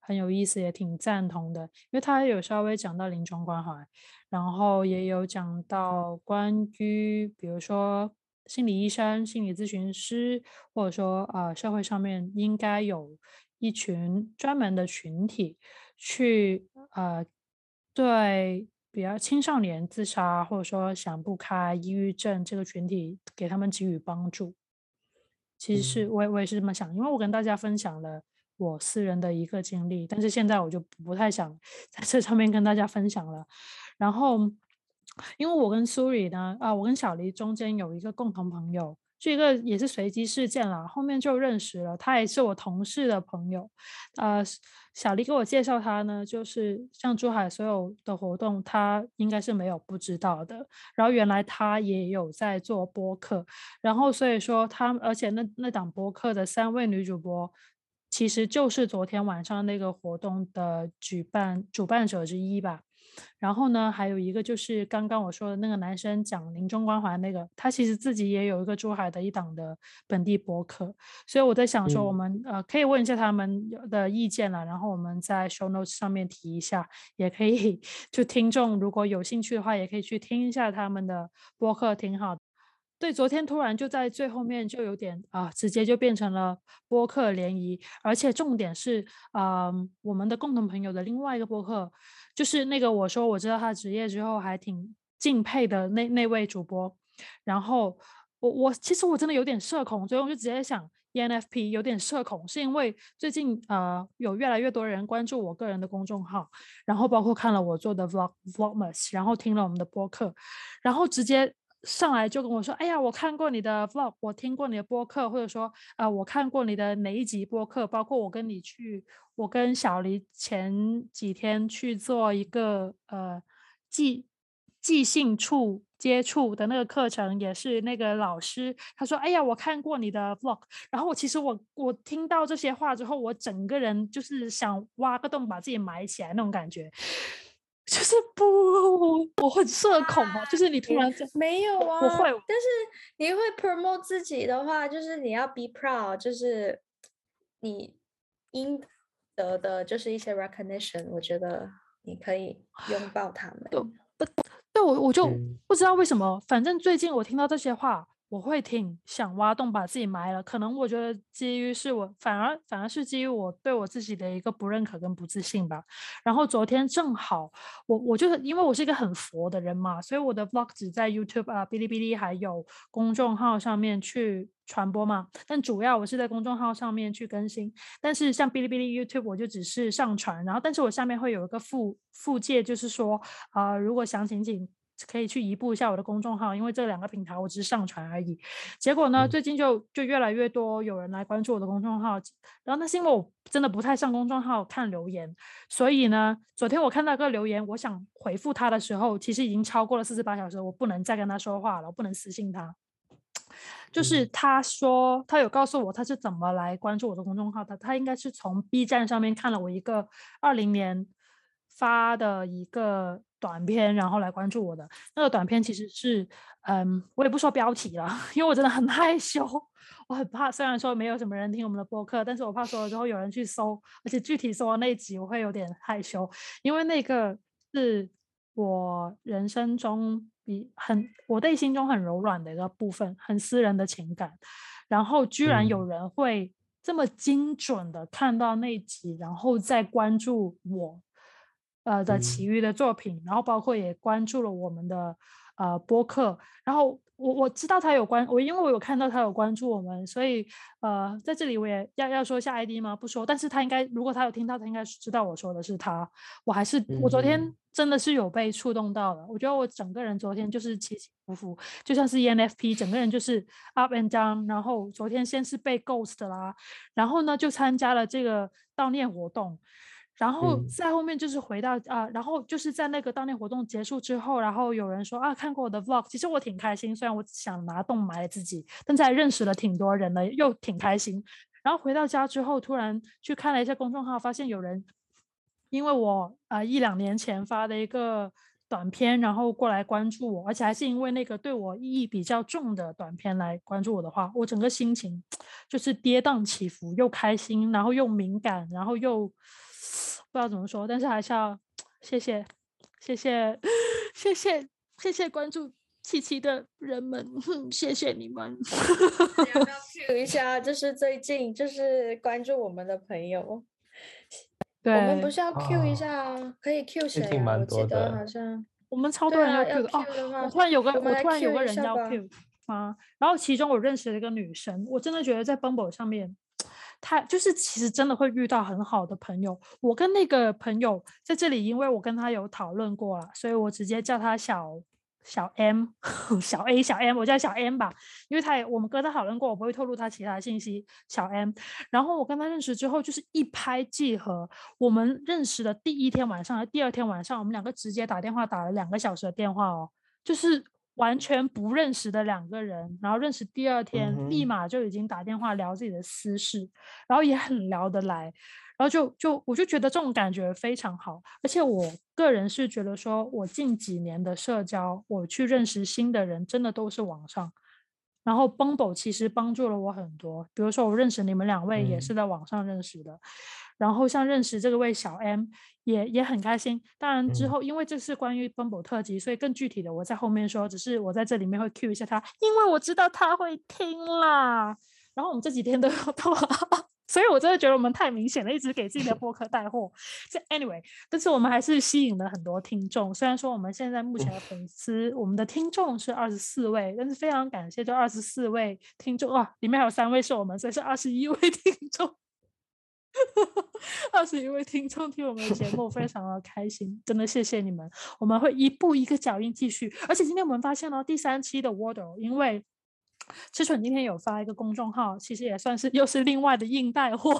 很有意思，也挺赞同的，因为他有稍微讲到临终关怀，然后也有讲到关于，比如说心理医生、心理咨询师，或者说呃社会上面应该有一群专门的群体去呃对。比较青少年自杀，或者说想不开、抑郁症这个群体，给他们给予帮助。其实是我我也是这么想，因为我跟大家分享了我私人的一个经历，但是现在我就不太想在这上面跟大家分享了。然后，因为我跟苏里呢，啊，我跟小黎中间有一个共同朋友。这个也是随机事件了，后面就认识了。他也是我同事的朋友，呃，小黎给我介绍他呢，就是像珠海所有的活动，他应该是没有不知道的。然后原来他也有在做播客，然后所以说他，而且那那档播客的三位女主播其实就是昨天晚上那个活动的举办主办者之一吧。然后呢，还有一个就是刚刚我说的那个男生讲临终关怀那个，他其实自己也有一个珠海的一档的本地博客，所以我在想说，我们呃可以问一下他们的意见了，然后我们在 show notes 上面提一下，也可以 就听众如果有兴趣的话，也可以去听一下他们的播客，挺好。对，昨天突然就在最后面就有点啊，直接就变成了播客联谊，而且重点是啊，我们的共同朋友的另外一个播客，就是那个我说我知道他职业之后还挺敬佩的那那位主播，然后我我其实我真的有点社恐，所以我就直接想 ENFP 有点社恐，是因为最近呃有越来越多人关注我个人的公众号，然后包括看了我做的 vlog vlogmas，然后听了我们的播客，然后直接。上来就跟我说：“哎呀，我看过你的 vlog，我听过你的播客，或者说，啊，我看过你的哪一集播客，包括我跟你去，我跟小黎前几天去做一个呃即即兴处接触的那个课程，也是那个老师他说：哎呀，我看过你的 vlog，然后我其实我我听到这些话之后，我整个人就是想挖个洞把自己埋起来那种感觉。”就是不，我很社恐啊。就是你突然没有啊，我会。但是你会 promote 自己的话，就是你要 be proud，就是你应得的，就是一些 recognition。我觉得你可以拥抱他们。对，不，对我我就不知道为什么，反正最近我听到这些话。我会挺想挖洞把自己埋了，可能我觉得基于是我反而反而是基于我对我自己的一个不认可跟不自信吧。然后昨天正好我我就是因为我是一个很佛的人嘛，所以我的 vlog 只在 YouTube 啊、哔哩哔哩还有公众号上面去传播嘛。但主要我是在公众号上面去更新，但是像哔哩哔哩、YouTube 我就只是上传，然后但是我下面会有一个附附件，就是说啊，如果想请请。可以去移步一下我的公众号，因为这两个平台我只是上传而已。结果呢，最近就就越来越多有人来关注我的公众号，然后那是因为我真的不太上公众号看留言，所以呢，昨天我看到个留言，我想回复他的时候，其实已经超过了四十八小时，我不能再跟他说话了，我不能私信他。就是他说他有告诉我他是怎么来关注我的公众号的，他应该是从 B 站上面看了我一个二零年发的一个。短片，然后来关注我的那个短片，其实是，嗯，我也不说标题了，因为我真的很害羞，我很怕。虽然说没有什么人听我们的播客，但是我怕说了之后有人去搜，而且具体说那集，我会有点害羞，因为那个是我人生中比很我内心中很柔软的一个部分，很私人的情感，然后居然有人会这么精准的看到那集，然后再关注我。呃的其余的作品，然后包括也关注了我们的呃播客，然后我我知道他有关我，因为我有看到他有关注我们，所以呃在这里我也要要说一下 ID 吗？不说，但是他应该如果他有听到，他应该知道我说的是他。我还是我昨天真的是有被触动到的，我觉得我整个人昨天就是起起伏伏，就像是 ENFP，整个人就是 up and down。然后昨天先是被 ghost 啦，然后呢就参加了这个悼念活动。然后在后面就是回到啊，然后就是在那个悼念活动结束之后，然后有人说啊，看过我的 vlog，其实我挺开心，虽然我想拿洞埋自己，但在认识了挺多人的，又挺开心。然后回到家之后，突然去看了一下公众号，发现有人因为我啊一两年前发的一个短片，然后过来关注我，而且还是因为那个对我意义比较重的短片来关注我的话，我整个心情 就是跌宕起伏，又开心，然后又敏感，然后又。不知道怎么说，但是还是要谢谢，谢谢，谢谢，谢谢关注七七的人们，谢谢你们。要不要 Q 一下？就是最近就是关注我们的朋友，对，我们不是要 Q 一下？可以 Q 谁？我记得好像我们超多人要 Q 的哦。我突然有个，我突然有个人要 Q 啊，然后其中我认识了一个女生，我真的觉得在 Bumble 上面。他就是其实真的会遇到很好的朋友。我跟那个朋友在这里，因为我跟他有讨论过了，所以我直接叫他小小 M、小 A、小 M，我叫小 M 吧，因为他也我们跟他讨论过，我不会透露他其他信息。小 M，然后我跟他认识之后就是一拍即合。我们认识的第一天晚上和第二天晚上，我们两个直接打电话打了两个小时的电话哦，就是。完全不认识的两个人，然后认识第二天，立马就已经打电话聊自己的私事，然后也很聊得来，然后就就我就觉得这种感觉非常好，而且我个人是觉得说，我近几年的社交，我去认识新的人，真的都是网上。然后 Bumble 其实帮助了我很多，比如说我认识你们两位也是嗯在网上认识的，然后像认识这个位小 M 也也很开心。当然之嗯后因为这是关于 Bumble 特辑，所以更具体的我在后面说，只是我在这里面会 cue 一下他，因为我知道他会听啦。然后我们这几天都有都 所以我真的觉得我们太明显了，一直给自己的播客带货。这 anyway，但是我们还是吸引了很多听众。虽然说我们现在目前的粉丝，我们的听众是二十四位，但是非常感谢这二十四位听众啊，里面还有三位是我们，所以是二十一位 听众。二十一位听众听我们的节目，非常的开心，真的谢谢你们。我们会一步一个脚印继续，而且今天我们发现了第三期的 Wordle，因为吃蠢今天有发一个公众号，其实也算是 又是另外的硬带货，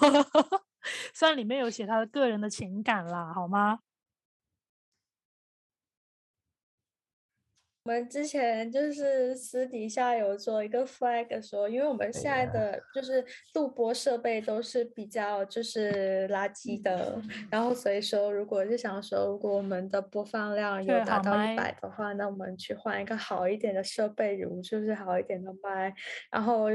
虽然里面有写他的个人的情感啦，好吗？我们之前就是私底下有做一个 flag 说，因为我们现在的就是录播设备都是比较就是垃圾的，然后所以说如果是想说，如果我们的播放量有达到一百的话，那我们去换一个好一点的设备，如就是好一点的麦，然后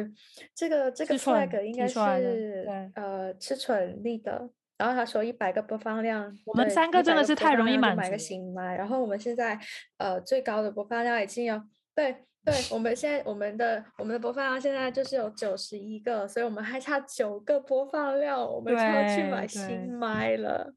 这个这个 flag 应该是呃吃蠢力的。然后他说一百个播放量，我们三个真的是太容易满量就买个足新麦，然后我们现在呃最高的播放量已经有对对，我们现在我们的我们的播放量现在就是有九十一个，所以我们还差九个播放量，我们就要去买新麦了。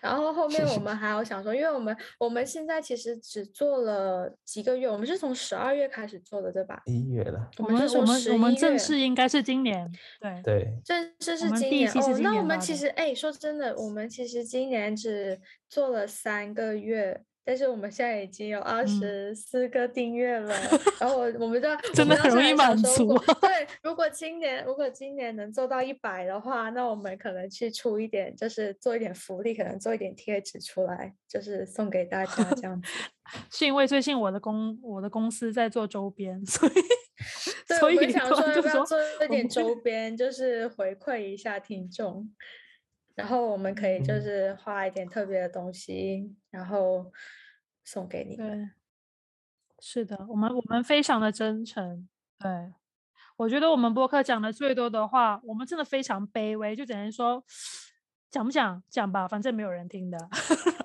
然后后面我们还有想说，因为我们我们现在其实只做了几个月，我们是从十二月开始做的，对吧？一月了，我们我们是从我们我们11月正式应该是今年，对对，正式是今年哦，那我们其实哎，说真的，我们其实今年只做了三个月，但是我们现在已经有二嗯十四个订阅了。然后我我们就我真的很容易满足对，如果今年如果今年能做到一百的话，那我们可能去出一点，就是做一点福利，可能做一点贴纸出来，就是送给大家这样子。是因为最近我的公我的公司在做周边，所以对，所以我们想说要不要做一点周边，就是回馈一下听众，然后我们可以就嗯是画一点特别的东西，然后送给你们。对，是的，我们我们非常的真诚。对，我觉得我们播客讲的最多的话，我们真的非常卑微，就只能说讲不讲讲吧，反正没有人听的。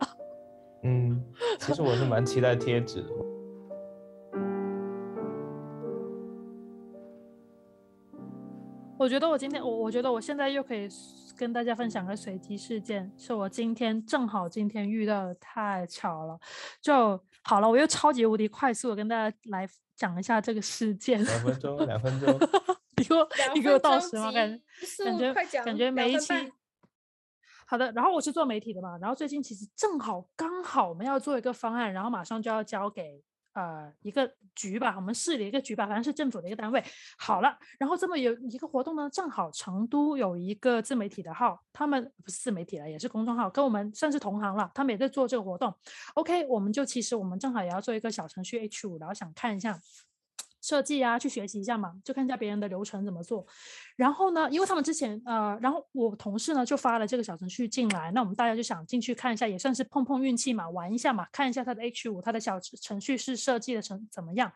嗯，其实我是蛮期待贴纸的。我觉得我今天，我我觉得我现在又可以跟大家分享个随机事件，是我今天正好今天遇到的，太巧了，就好了。我又超级无敌快速的跟大家来讲一下这个事件。两分钟，两分钟。你给我，你给我倒时吗？感觉感觉快讲感觉每一期好的。然后我是做媒体的嘛，然后最近其实正好刚好我们要做一个方案，然后马上就要交给呃一个局吧，我们市里一个局吧，反正是政府的一个单位。好了，然后这么有一个活动呢，正好成都有一个自媒体的号，他们不是自媒体了，也是公众号，跟我们算是同行了，他们也在做这个活动。OK，我们就其实我们正好也要做一个小程序 H 五，然后想看一下。设计啊，去学习一下嘛，就看一下别人的流程怎么做。然后呢，因为他们之前呃，然后我同事呢就发了这个小程序进来，那我们大家就想进去看一下，也算是碰碰运气嘛，玩一下嘛，看一下它的 H 五，它的小程序是设计的成怎么样。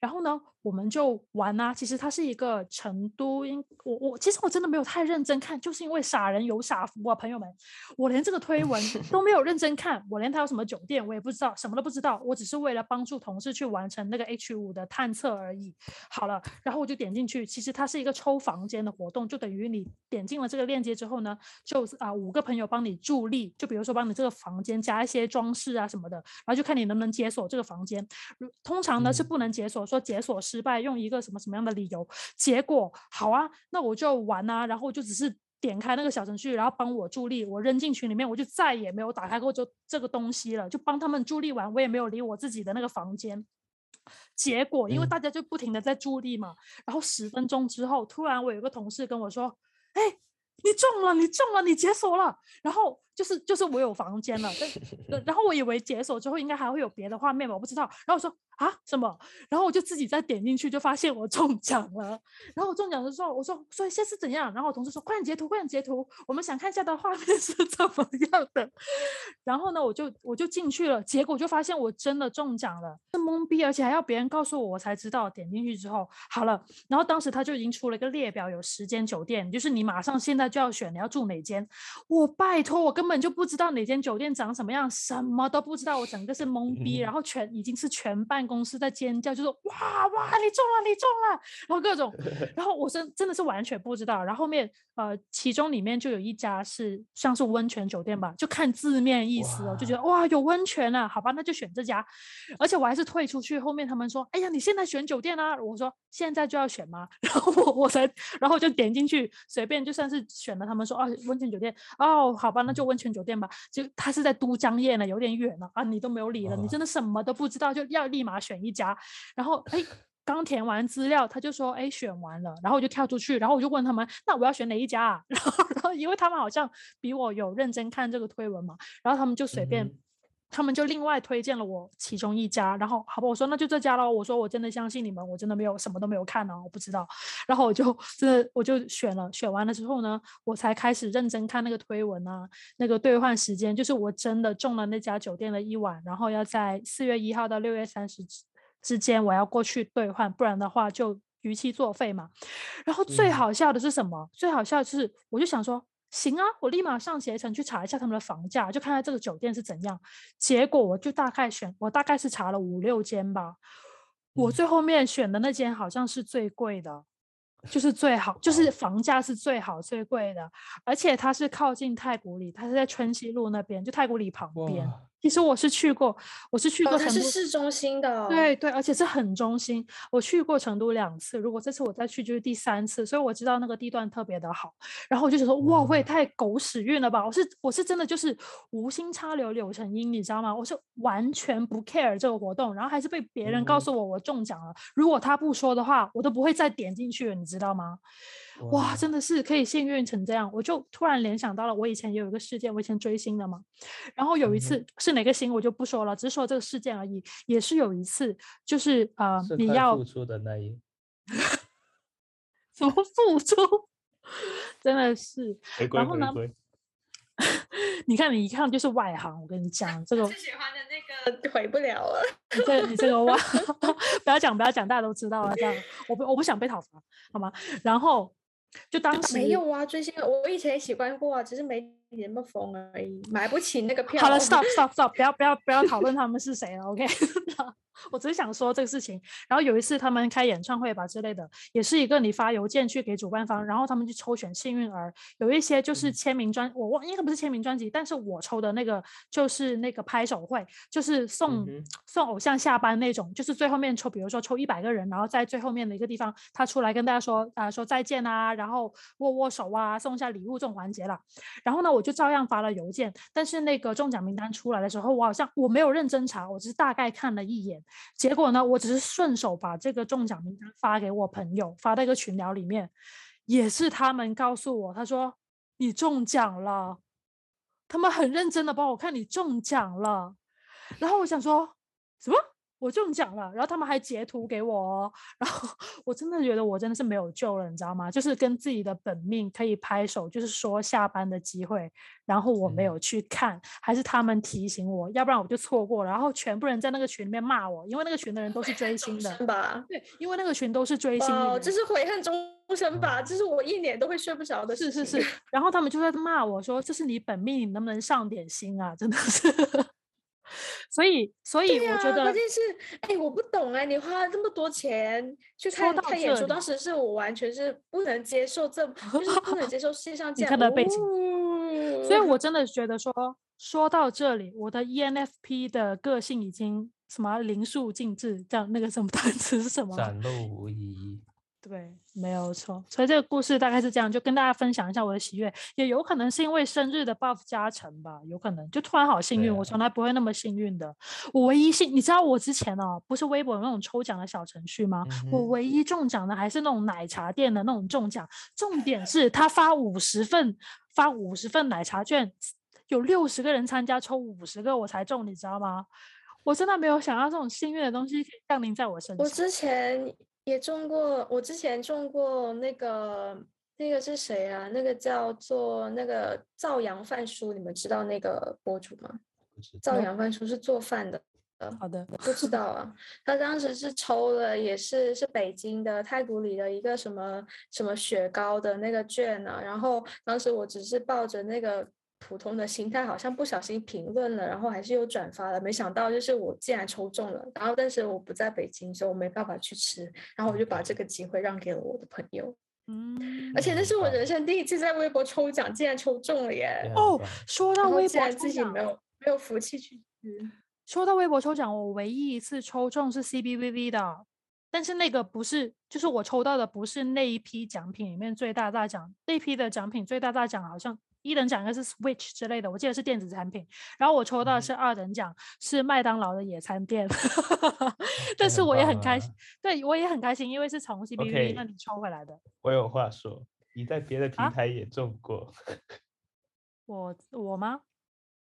然后呢，我们就玩啊。其实它是一个成都，因我我其实我真的没有太认真看，就是因为傻人有傻福啊，朋友们，我连这个推文 都没有认真看，我连它有什么酒店我也不知道，什么都不知道，我只是为了帮助同事去完成那个 H 五的探测而已。好了，然后我就点进去，其实它是一个抽房间的活动，就等于你点进了这个链接之后呢，就啊五个朋友帮你助力，就比如说帮你这个房间加一些装饰啊什么的，然后就看你能不能解锁这个房间。如通常呢是嗯不能解锁，说解锁失败，用一个什么什么样的理由。结果好啊，那我就玩啊，然后我就只是点开那个小程序，然后帮我助力，我扔进群里面，我就再也没有打开过就这个东西了，就帮他们助力完，我也没有理我自己的那个房间。结果因为嗯大家就不停的在助力嘛，然后十分钟之后，突然我有个同事跟我说：“哎，你中了，你中了，你解锁了。然后就是就是我有房间了，但然后我以为解锁之后应该还会有别的画面吧，我不知道。然后我说啊什么？然后我就自己再点进去，就发现我中奖了。然后我中奖的时候，我说所以现在是怎样？然后我同事说快点截图，快点截图，我们想看一下的画面是怎么样的。然后呢，我就我就进去了，结果就发现我真的中奖了，是懵逼，而且还要别人告诉我，我才知道。点进去之后，好了，然后当时他就已经出了一个列表，有十间酒店，就是你马上现在就要选你要住哪间。我拜托，我根本就不知道哪间酒店长什么样，什么都不知道，我整个是懵逼，然后全已经是全办公室在尖叫，就说 哇哇，你中了，你中了，然后各种，然后我真真的是完全不知道。然后后面呃，其中里面就有一家是像是温泉酒店吧，就看字面意思哦，就觉得哇有温泉啊，好吧，那就选这家。而且我还是退出去，后面他们说，哎呀，你现在选酒店啊？我说现在就要选吗？然后我我才，然后就点进去，随便就算是选了，他们说哦温泉酒店哦，好吧，那就温泉酒店吧。就他是在都江堰呢，有点远了啊，你都没有理了，你真的什么都不知道，就要立马选一家。然后哎，刚填完资料，他就说哎选完了，然后我就跳出去，然后我就问他们，那我要选哪一家啊？然后然后因为他们好像比我有认真看这个推文嘛，然后他们就随便。他们就另外推荐了我其中一家，然后好吧，我说那就这家喽。我说我真的相信你们，我真的没有什么都没有看呢，我不知道。然后我就真的我就选了，选完了之后呢，我才开始认真看那个推文啊，那个兑换时间，就是我真的中了那家酒店的一晚，然后要在四月一号到六月三十之间我要过去兑换，不然的话就逾期作废嘛。然后最好笑的是什么？最好笑的是，我就想说。行啊，我立马上携程去查一下他们的房价，就看看这个酒店是怎样。结果我就大概选，我大概是查了五六间吧。我最后面选的那间好像是最贵的，就是最好，就是房价是最好最贵的，而且它是靠近太古里，它是在春熙路那边，就太古里旁边。其实我是去过，我是去过成都，是市中心的，对对，而且是很中心。我去过成都两次，如果这次我再去就是第三次，所以我知道那个地段特别的好。然后我就想说，哇，我也太狗屎运了吧！我是我是真的就是无心插柳柳成荫，你知道吗？我是完全不 care 这个活动，然后还是被别人告诉我我中奖了。如果他不说的话，我都不会再点进去了，你知道吗？哇，真的是可以幸运成这样，我就突然联想到了，我以前也有一个事件，我以前追星的嘛，然后有一次是哪个星我就不说了，只是说这个事件而已。也是有一次，就是呃，你要付出的那一，怎么付出？真的是，然后呢？你看你一看就是外行，我跟你讲这个最喜欢的那个回不了了，你这你这个哇，不要讲不要讲，大家都知道了，这样我不我不想被讨伐，好吗？然后。就当时没有啊，追星我以前也喜欢过啊，只是没那么疯而已，买不起那个票。好了，stop stop stop，不要不要不要讨论他们是谁了，OK。我只是想说这个事情，然后有一次他们开演唱会吧之类的，也是一个你发邮件去给主办方，然后他们去抽选幸运儿，有一些就是签名专，我忘应该不是签名专辑，但是我抽的那个就是那个拍手会，就是送送偶像下班那种，就是最后面抽，比如说抽一百个人，然后在最后面的一个地方，他出来跟大家说啊说再见啊，然后握握手啊，送一下礼物这种环节了。然后呢，我我就照样发了邮件，但是那个中奖名单出来的时候，我好像我没有认真查，我只是大概看了一眼。结果呢？我只是顺手把这个中奖名单发给我朋友，发到一个群聊里面，也是他们告诉我，他说你中奖了，他们很认真的帮我看你中奖了，然后我想说什么？我中奖了，然后他们还截图给我，然后我真的觉得我真的是没有救了，你知道吗？就是跟自己的本命可以拍手，就是说下班的机会，然后我没有去看，还是他们提醒我，要不然我就错过了。然后全部人在那个群里面骂我，因为那个群的人都是追星的吧？对，因为那个群都是追星的。哦，这是悔恨终生吧？这是我一年都会睡不着的事。是是是，然后他们就在骂我说：“这是你本命，你能不能上点心啊？”真的是。所以，所以我觉得关键是，哎，我不懂哎，你花了这么多钱去看看演出，当时是我完全是不能接受，这就是不能接受线上 这样的背景。所以我真的觉得说，说到这里，我的 ENFP 的个性已经什么淋漓尽致，这样那个什么 单词是什么？展露无遗。对，没有错。所以这个故事大概是这样，就跟大家分享一下我的喜悦，也有可能是因为生日的 buff 加成吧，有可能就突然好幸运，我从来不会那么幸运的。我唯一幸，你知道我之前哦，不是微博有那种抽奖的小程序吗？我唯一中奖的还是那种奶茶店的那种中奖，重点是他发五十份，发五十份奶茶券，有六十个人参加，抽五十个我才中，你知道吗？我真的没有想到这种幸运的东西可以降临在我身上。我之前。也中过，我之前中过那个那个是谁啊？那个叫做那个造阳饭叔，你们知道那个博主吗？造阳饭叔是做饭的。好的，不知道啊。他当时是抽了，也是是北京的太古里的一个什么什么雪糕的那个券呢。然后当时我只是抱着那个。普通的心态好像不小心评论了，然后还是又转发了，没想到就是我竟然抽中了，然后但是我不在北京，所以我没办法去吃，然后我就把这个机会让给了我的朋友。嗯，而且那是我人生第一次在微博抽奖，竟然抽中了耶！哦，说到微博自己没有没有福气去吃。说到微博抽奖，我唯一一次抽中是 CBVV 的，但是那个不是，就是我抽到的不是那一批奖品里面最大大奖，那批的奖品最大大奖好像。一等奖应该是 Switch 之类的，我记得是电子产品。然后我抽到的是二等奖，是麦当劳的野餐垫。但是我也很开心，对我也很开心，因为是从 C B B 那里抽回来的。我有话说，你在别的平台也中过。我我吗？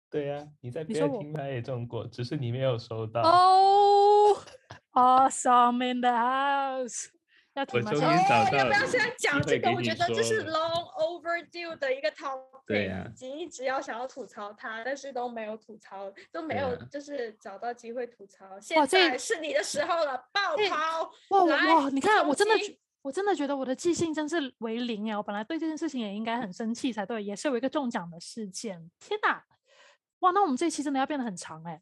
对呀，你在别的平台也中过，只是你没有收到。哦，Awesome in the house。我终于找到，要不要现在讲这个？我觉得这是 long overdue 的一个 topic，对呀，已经一直要想要吐槽他，但是都没有吐槽，都没有就是找到机会吐槽。现在是你的时候了，爆抛！哇哇！你看，我真的，我真的觉得我的记性真是为零呀！我本来对这件事情也应该很生气才对，也是有一个中奖的事件。天哪！哇，那我们这期真的要变得很长哎。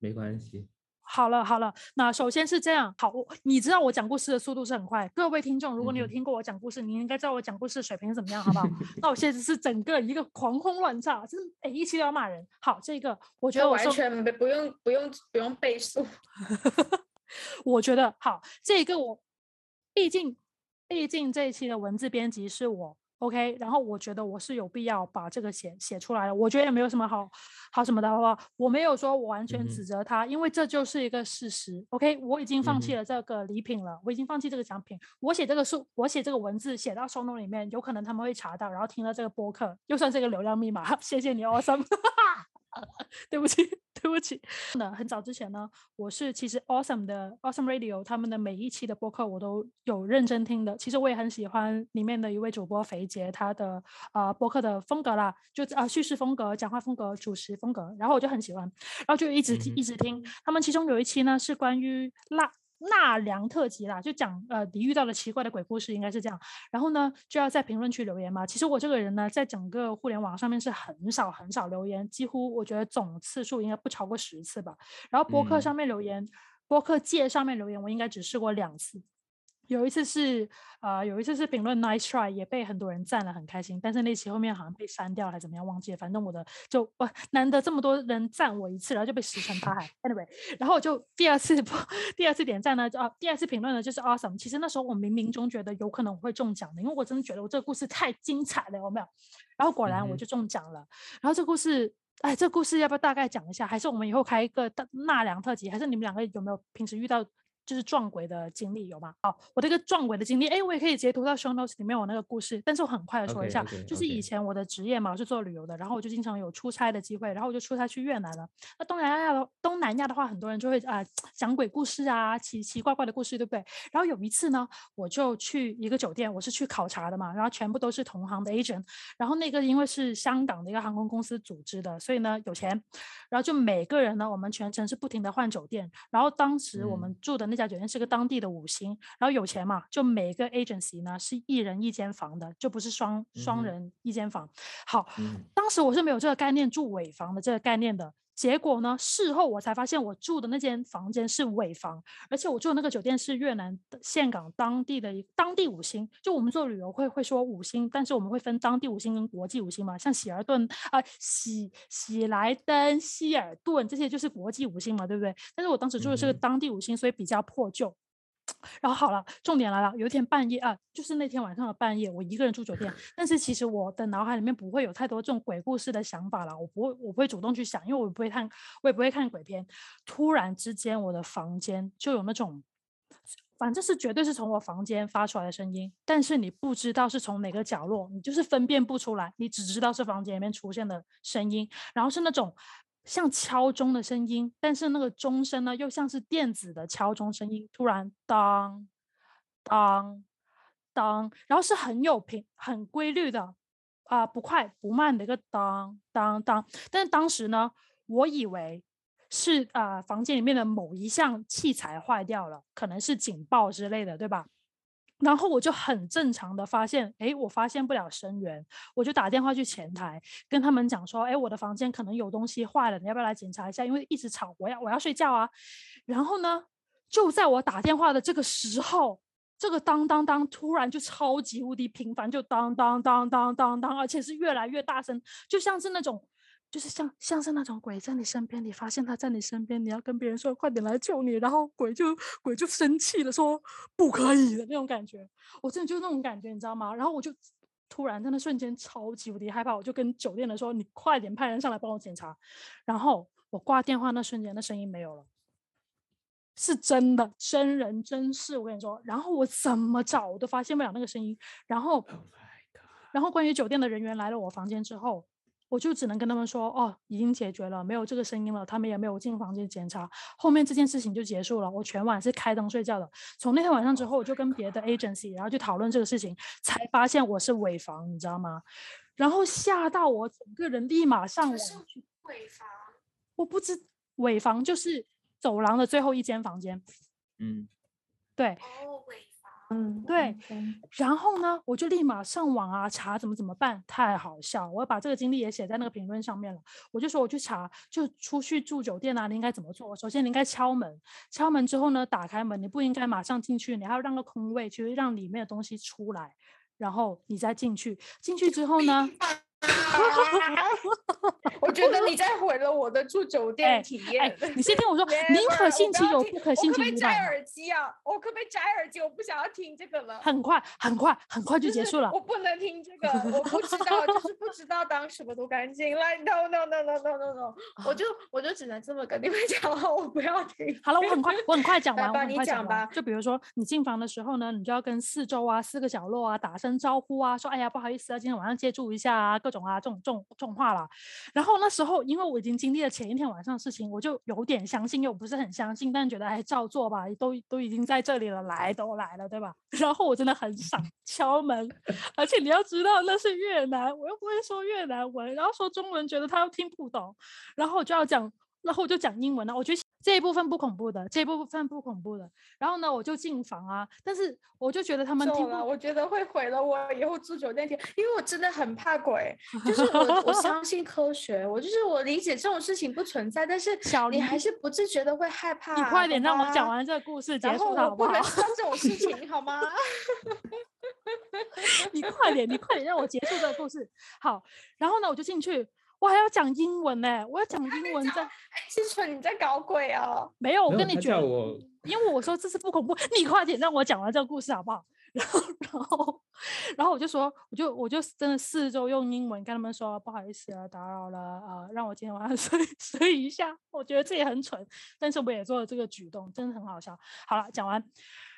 没关系。好了好了，那首先是这样，好，你知道我讲故事的速度是很快。各位听众，如果你有听过我讲故事，你应该知道我讲故事水平怎么样，好不好？那我现在是整个一个狂轰乱炸，真的每一期都要骂人。好，这个 我觉得完全不用不用不用背诵。我觉得好，这个我毕竟毕竟这一期的文字编辑是我。OK，然后我觉得我是有必要把这个写写出来的，我觉得也没有什么好好什么的，好不好？我没有说我完全指责他，因为这就是一个事实。OK，我已经放弃了这个礼品了，我已经放弃这个奖品。我写这个数，我写这个文字写到收 e 里面，有可能他们会查到，然后听了这个播客，又算是一个流量密码。谢谢你，Awesome。对不起，对不起。那很早之前呢，我是其实 Awesome 的 Awesome Radio 他们的每一期的播客我都有认真听的。其实我也很喜欢里面的一位主播肥杰他的呃播客的风格啦，就呃叙事风格、讲话风格、主持风格，然后我就很喜欢，然后就一直一直听。他们其中有一期呢是关于辣。纳凉特辑啦，就讲呃你遇到的奇怪的鬼故事，应该是这样。然后呢，就要在评论区留言嘛。其实我这个人呢，在整个互联网上面是很少很少留言，几乎我觉得总次数应该不超过十次吧。然后播客上面留言，播客界上面留言，我应该只试过两次。有一次是，呃，有一次是评论 nice try，也被很多人赞了，很开心。但是那期后面好像被删掉了，还怎么样，忘记了。反正我的就我难得这么多人赞我一次，然后就被石沉大海。Anyway，然后我就第二次第二次点赞呢，就啊，第二次评论呢就是 awesome。其实那时候我冥冥中觉得有可能我会中奖的，因为我真的觉得我这个故事太精彩了，有没有？然后果然我就中奖了。然后这故事，哎，这故事要不要大概讲一下？还是我们以后开一个纳凉特辑？还是你们两个有没有平时遇到？就是撞鬼的经历有吗？哦，我这个撞鬼的经历，哎，我也可以截图到 show notes 里面我那个故事，但是我很快的说一下，就是以前我的职业嘛，我是做旅游的，然后我就经常有出差的机会，然后我就出差去越南了。那东南亚的东南亚的话，很多人就会啊讲鬼故事啊，奇奇怪怪的故事，对不对？然后有一次呢，我就去一个酒店，我是去考察的嘛，然后全部都是同行的 agent，然后那个因为是香港的一个航空公司组织的，所以呢有钱，然后就每个人呢，我们全程是不停的换酒店，然后当时我们住的。那家酒店是个当地的五星，然后有钱嘛，就每个 agency 呢是一人一间房的，就不是双双人一间房。好，当时我是没有这个概念住尾房的这个概念的。结果呢？事后我才发现，我住的那间房间是尾房，而且我住的那个酒店是越南岘港当地的一当地五星。就我们做旅游会会说五星，但是我们会分当地五星跟国际五星嘛。像喜尔顿啊、喜喜来登、希尔顿这些就是国际五星嘛，对不对？但是我当时住的是个当地五星，所以比较破旧。然后好了，重点来了，有一天半夜啊，就是那天晚上的半夜，我一个人住酒店，但是其实我的脑海里面不会有太多这种鬼故事的想法了，我不会，我不会主动去想，因为我不会看，我也不会看鬼片。突然之间，我的房间就有那种，反正是绝对是从我房间发出来的声音，但是你不知道是从哪个角落，你就是分辨不出来，你只知道是房间里面出现的声音，然后是那种。像敲钟的声音，但是那个钟声呢，又像是电子的敲钟声音，突然当当当，然后是很有频、很规律的啊，不快不慢的一个当当当。但是当时呢，我以为是啊，房间里面的某一项器材坏掉了，可能是警报之类的，对吧？然后我就很正常的发现，哎，我发现不了声源，我就打电话去前台跟他们讲说，哎，我的房间可能有东西坏了，你要不要来检查一下？因为一直吵，我要我要睡觉啊。然后呢，就在我打电话的这个时候，这个当当当突然就超级无敌频繁，就当当当当当当，而且是越来越大声，就像是那种。就是像像是那种鬼在你身边，你发现他在你身边，你要跟别人说快点来救你，然后鬼就鬼就生气了，说不可以的那种感觉。我真的就是那种感觉，你知道吗？然后我就突然在那瞬间超级无敌害怕，我就跟酒店的说：“你快点派人上来帮我检查。”然后我挂电话那瞬间，那声音没有了，是真的真人真事。我跟你说，然后我怎么找我都发现不了那个声音。然后，然后关于酒店的人员来了我房间之后。我就只能跟他们说，哦，已经解决了，没有这个声音了。他们也没有进房间检查，后面这件事情就结束了。我全晚是开灯睡觉的。从那天晚上之后，我就跟别的 agency，然后去讨论这个事情，才发现我是伪房，你知道吗？然后吓到我整个人立马上网去。尾房？我不知尾房就是走廊的最后一间房间。嗯，对。哦，尾。嗯，对，然后呢，我就立马上网啊查怎么怎么办，太好笑，我要把这个经历也写在那个评论上面了。我就说我去查，就出去住酒店啊，你应该怎么做？首先你应该敲门，敲门之后呢，打开门，你不应该马上进去，你还要让个空位，去让里面的东西出来，然后你再进去。进去之后呢？我觉得你在毁了我的住酒店体验。你先听我说，宁可信其有，不可信其无。摘耳机啊！我可不可以摘耳机？我不想要听这个了。很快，很快，很快就结束了。我不能听这个，我不知道，就是不知道当什么都干净。来，no no no no no no no，我就我就只能这么跟你们讲了，我不要听。好了，我很快，我很快讲完，我很快讲吧。就比如说，你进房的时候呢，你就要跟四周啊、四个角落啊打声招呼啊，说哎呀不好意思啊，今天晚上借住一下啊，各种啊这种这种。重话了，然后那时候因为我已经经历了前一天晚上的事情，我就有点相信，又不是很相信，但觉得哎照做吧，都都已经在这里了，来都来了，对吧？然后我真的很傻，敲门，而且你要知道那是越南，我又不会说越南文，然后说中文觉得他又听不懂，然后我就要讲，然后我就讲英文了，我觉得。这一部分不恐怖的，这一部分不恐怖的。然后呢，我就进房啊，但是我就觉得他们听不，我觉得会毁了我以后住酒店天因为我真的很怕鬼，就是我我相信科学，我就是我理解这种事情不存在，但是 你还是不自觉的会害怕。你快点让我讲完这个故事结束好不好？不能说这种事情好吗？你快点，你快点让我结束这个故事。好，然后呢，我就进去。我还要讲英文呢，我要讲英文在。清纯，你在搞鬼啊？没有，我跟你讲，因为我说这是不恐怖，你快点让我讲完这个故事好不好？然后，然后，然后我就说，我就我就真的四周用英文跟他们说，不好意思啊，打扰了啊，让我今天晚上 睡睡一下。我觉得这也很蠢，但是我也做了这个举动，真的很好笑。好了，讲完。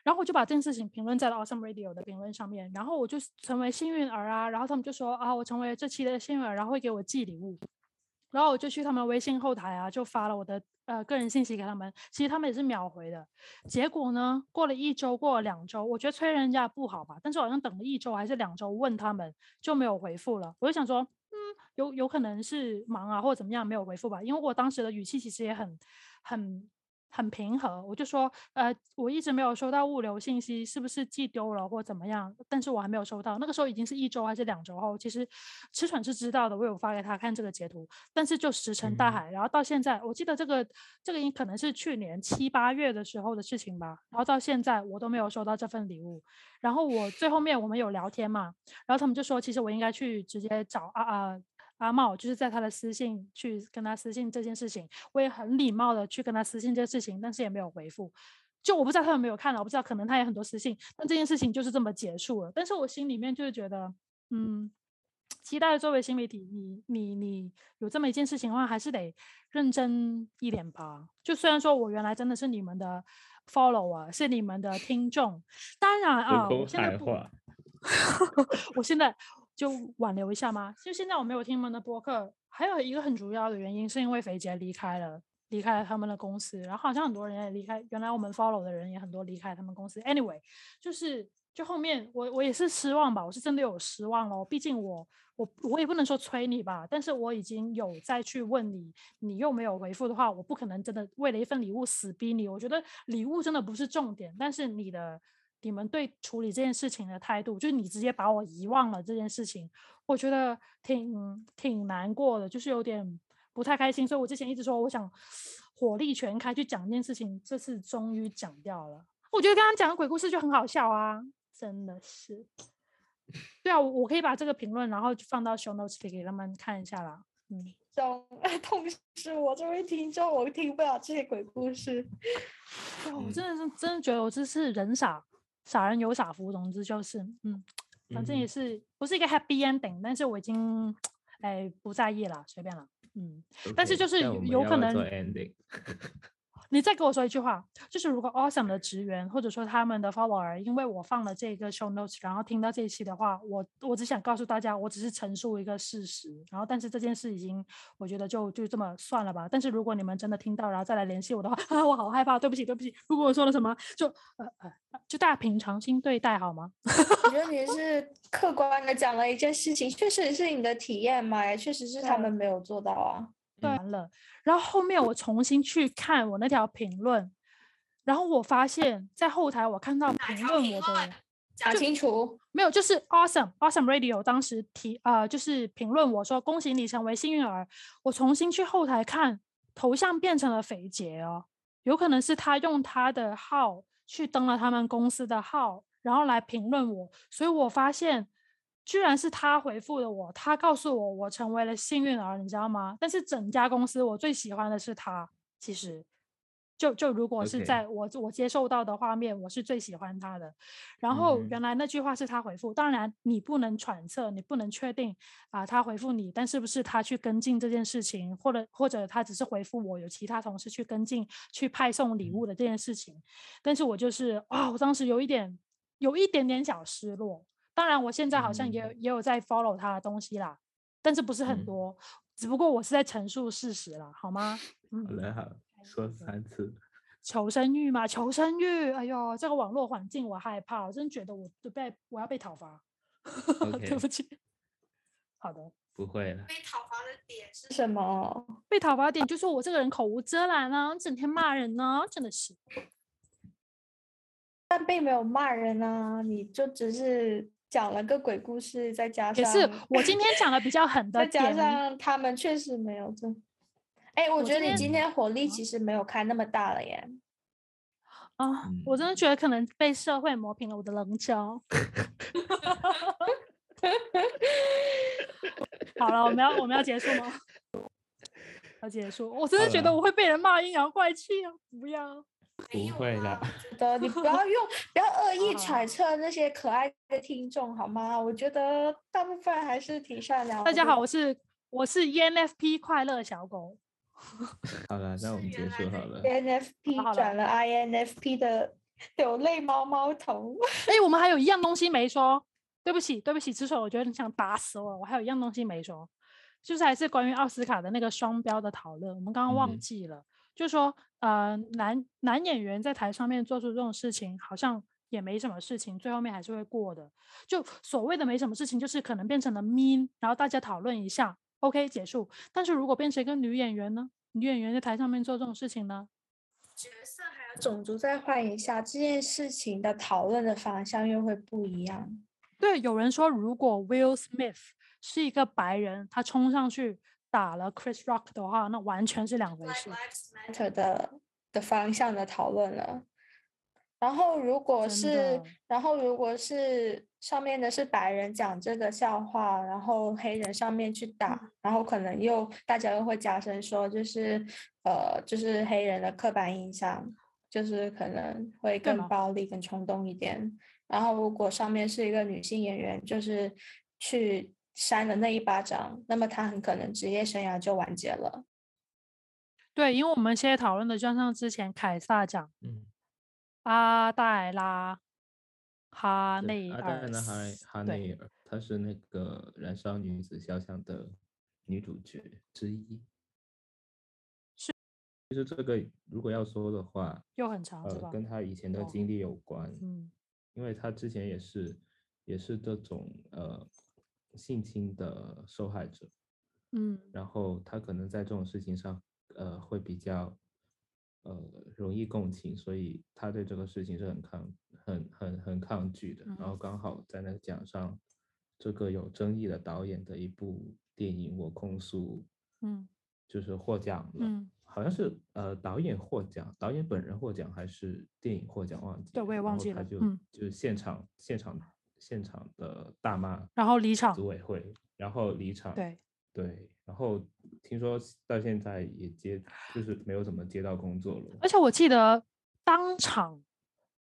然后我就把这件事情评论在了 Awesome Radio 的评论上面，然后我就成为幸运儿啊，然后他们就说啊，我成为这期的幸运儿，然后会给我寄礼物，然后我就去他们微信后台啊，就发了我的呃个人信息给他们，其实他们也是秒回的。结果呢，过了一周，过了两周，我觉得催人家不好吧，但是好像等了一周还是两周，问他们就没有回复了。我就想说，嗯，有有可能是忙啊，或者怎么样没有回复吧，因为我当时的语气其实也很很。很平和，我就说，呃，我一直没有收到物流信息，是不是寄丢了或怎么样？但是我还没有收到。那个时候已经是一周还是两周后，其实池蠢是知道的，我有发给他看这个截图，但是就石沉大海。然后到现在，我记得这个这个应可能是去年七八月的时候的事情吧。然后到现在我都没有收到这份礼物。然后我最后面我们有聊天嘛，然后他们就说，其实我应该去直接找啊啊。阿茂就是在他的私信去跟他私信这件事情，我也很礼貌的去跟他私信这个事情，但是也没有回复。就我不知道他有没有看了，我不知道可能他也很多私信，但这件事情就是这么结束了。但是我心里面就是觉得，嗯，期待作为新媒体，你你你有这么一件事情的话，还是得认真一点吧。就虽然说我原来真的是你们的 follower，是你们的听众，当然啊，我现在不，我现在就挽留一下吗？就现在我没有听他们的播客，还有一个很主要的原因是因为肥姐离开了。离开了他们的公司，然后好像很多人也离开。原来我们 follow 的人也很多离开他们公司。Anyway，就是就后面我我也是失望吧，我是真的有失望咯。毕竟我我我也不能说催你吧，但是我已经有再去问你，你又没有回复的话，我不可能真的为了一份礼物死逼你。我觉得礼物真的不是重点，但是你的你们对处理这件事情的态度，就是你直接把我遗忘了这件事情，我觉得挺挺难过的，就是有点。不太开心，所以我之前一直说我想火力全开去讲这件事情，这次终于讲掉了。我觉得刚刚讲的鬼故事就很好笑啊，真的是。对啊，我我可以把这个评论然后放到 show notes 里给他们看一下啦。嗯，痛痛失我这位听众，我听不了这些鬼故事。我真的是真的觉得我这是人傻傻人有傻福，总之就是嗯，反正也是不是一个 happy ending，但是我已经哎不在意了，随便了。嗯，但是就是有可能。你再给我说一句话，就是如果 Awesome 的职员或者说他们的 follower，因为我放了这个 show notes，然后听到这一期的话，我我只想告诉大家，我只是陈述一个事实。然后，但是这件事已经，我觉得就就这么算了吧。但是如果你们真的听到，然后再来联系我的话，啊，我好害怕，对不起，对不起。如果我说了什么，就呃呃，就大家平常心对待好吗？我觉得你是客观的讲了一件事情，确实是你的体验嘛，也确实是他们没有做到啊。完了，然后后面我重新去看我那条评论，然后我发现，在后台我看到评论我的讲清楚，没有，就是 Awesome Awesome Radio 当时提呃，就是评论我说恭喜你成为幸运儿。我重新去后台看，头像变成了肥杰哦，有可能是他用他的号去登了他们公司的号，然后来评论我，所以我发现。居然是他回复的我，他告诉我我成为了幸运儿，你知道吗？但是整家公司我最喜欢的是他，其实就就如果是在我我接受到的画面，我是最喜欢他的。然后原来那句话是他回复，当然你不能揣测，你不能确定啊，他回复你，但是不是他去跟进这件事情，或者或者他只是回复我，有其他同事去跟进去派送礼物的这件事情？但是我就是啊，我当时有一点有一点点小失落。当然，我现在好像也也有在 follow 他的东西啦，但是不是很多，只不过我是在陈述事实啦，好吗？好了，好，说三次。求生欲嘛，求生欲。哎呦，这个网络环境我害怕，我真觉得我被我要被讨伐。对不起。好的。不会了。被讨伐的点是什么？被讨伐点就是我这个人口无遮拦啊，整天骂人呢，真的是。但并没有骂人啊，你就只是。讲了个鬼故事，再加上也是我今天讲的比较狠的，再加上他们确实没有这。哎，我觉得你今天火力其实没有开那么大了耶。啊，我真的觉得可能被社会磨平了我的棱角。好了，我们要我们要结束吗？要结束？我真的觉得我会被人骂阴阳怪气啊！不要。不会的，觉得你不要用，不要恶意 揣测那些可爱的听众好吗？我觉得大部分还是挺善良。大家好，我是我是 ENFP 快乐小狗。好了，那我们结束好了。ENFP 转了 INFP 的流泪猫猫头。哎，我们还有一样东西没说，对不起，对不起，之所我觉得你想打死我，我还有一样东西没说，就是还是关于奥斯卡的那个双标的讨论，我们刚刚忘记了。就说，呃，男男演员在台上面做出这种事情，好像也没什么事情，最后面还是会过的。就所谓的没什么事情，就是可能变成了 mean，然后大家讨论一下，OK 结束。但是如果变成一个女演员呢？女演员在台上面做这种事情呢？角色还有种族再换一下，这件事情的讨论的方向又会不一样。对，有人说，如果 Will Smith 是一个白人，他冲上去。打了 Chris Rock 的话，那完全是两回事。Matter 的的方向的讨论了。然后如果是，然后如果是上面的是白人讲这个笑话，然后黑人上面去打，然后可能又大家又会加深说，就是呃，就是黑人的刻板印象。就是可能会更暴力、更冲动一点。然后如果上面是一个女性演员，就是去扇了那一巴掌，那么他很可能职业生涯就完结了。对，因为我们现在讨论的，就像之前凯撒讲嗯，阿黛拉哈对内阿黛尔哈哈内尔，她是那个《燃烧女子肖像》的女主角之一。是，其实这个如果要说的话，又很长？跟她以前的哦经历有关。嗯因为她之前也是也是这种呃性侵的受害者，嗯然后他可能在这种事情上呃会比较呃容易共情，所以他对这个事情是很抗很很很抗拒的。然后嗯刚好在那个奖上，这个有争议的导演的一部电影《我控诉》嗯就是获奖了。嗯，好像是呃导演获奖，导演本人获奖还是电影获奖忘记了。对我也忘记了他就、嗯就是现场现场现场的大妈然后离场组委会，然后离场。对，对，然后听说到现在也接就是没有怎么接到工作了。而且我记得当场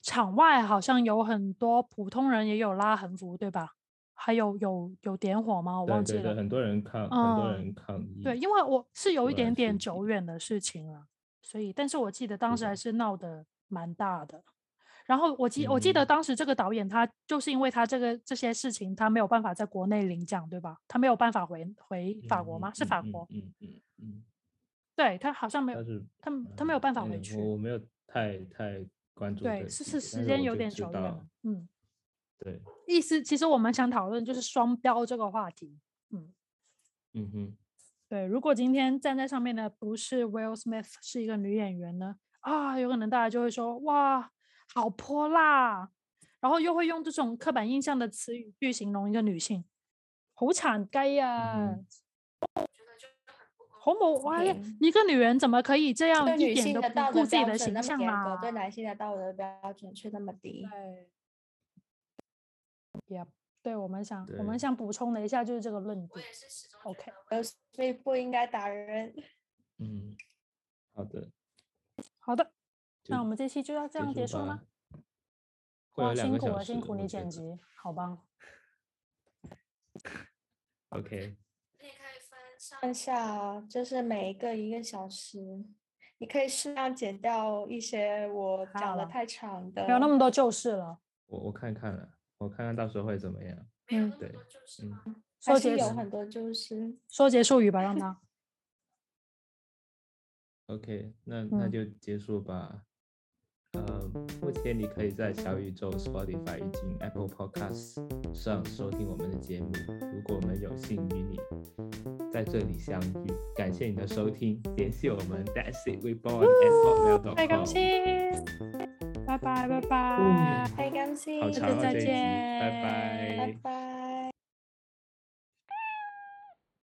场外好像有很多普通人也有拉横幅，对吧？还有有有点火吗？我忘记了。对对对，很多人抗，很多嗯人抗议。对，因为我是有一点点久远的事情了，所以，但是我记得当时还是闹得蛮大的。然后我记我记得嗯当时这个导演他就是因为他这个这些事情，他没有办法在国内领奖，对吧？他没有办法回回法国吗？是法国？嗯嗯嗯，对他好像没有他，是他他没有办法嗯回去。我我没有太太关注这对，是是时间有点久远了。嗯，对，意思其实我们想讨论就是双标这个话题。嗯，嗯哼，对，如果今天站在上面的不是 Will Smith，是一个女演员呢，啊，有可能大家就会说哇，好泼辣，然后又会用这种刻板印象的词语去形容一个女性，好慘雞呀嗯，好冇哇！一个女人怎么可以这样女一点都不顾自己的形象严格，啦？对男性的道德标准却那么低。对我们想我们想补充的一下就是这个论点。OK，所以不应该打人。嗯，好的，好的，就那我们这期就要这样结束吧吗？哇，辛苦了，辛苦你剪辑，好棒。OK，上下就是每一个一个小时，你可以适当剪掉一些我讲的太长的。没有那么多就是了。我我看看了，我看看到时候会怎么样。嗯，对，嗯，说结束有很多就是说结束语吧，让他。OK，那那嗯就结束吧。呃，目前你可以在小宇宙、Spotify 以及 Apple Podcasts 上收听我们的节目。如果我们有幸与你在这里相遇，感谢你的收听，联系我们 That's it we born at hotmail.com。太高兴，拜拜拜拜嗯，太感谢，好长哦再这一集，拜见拜拜拜。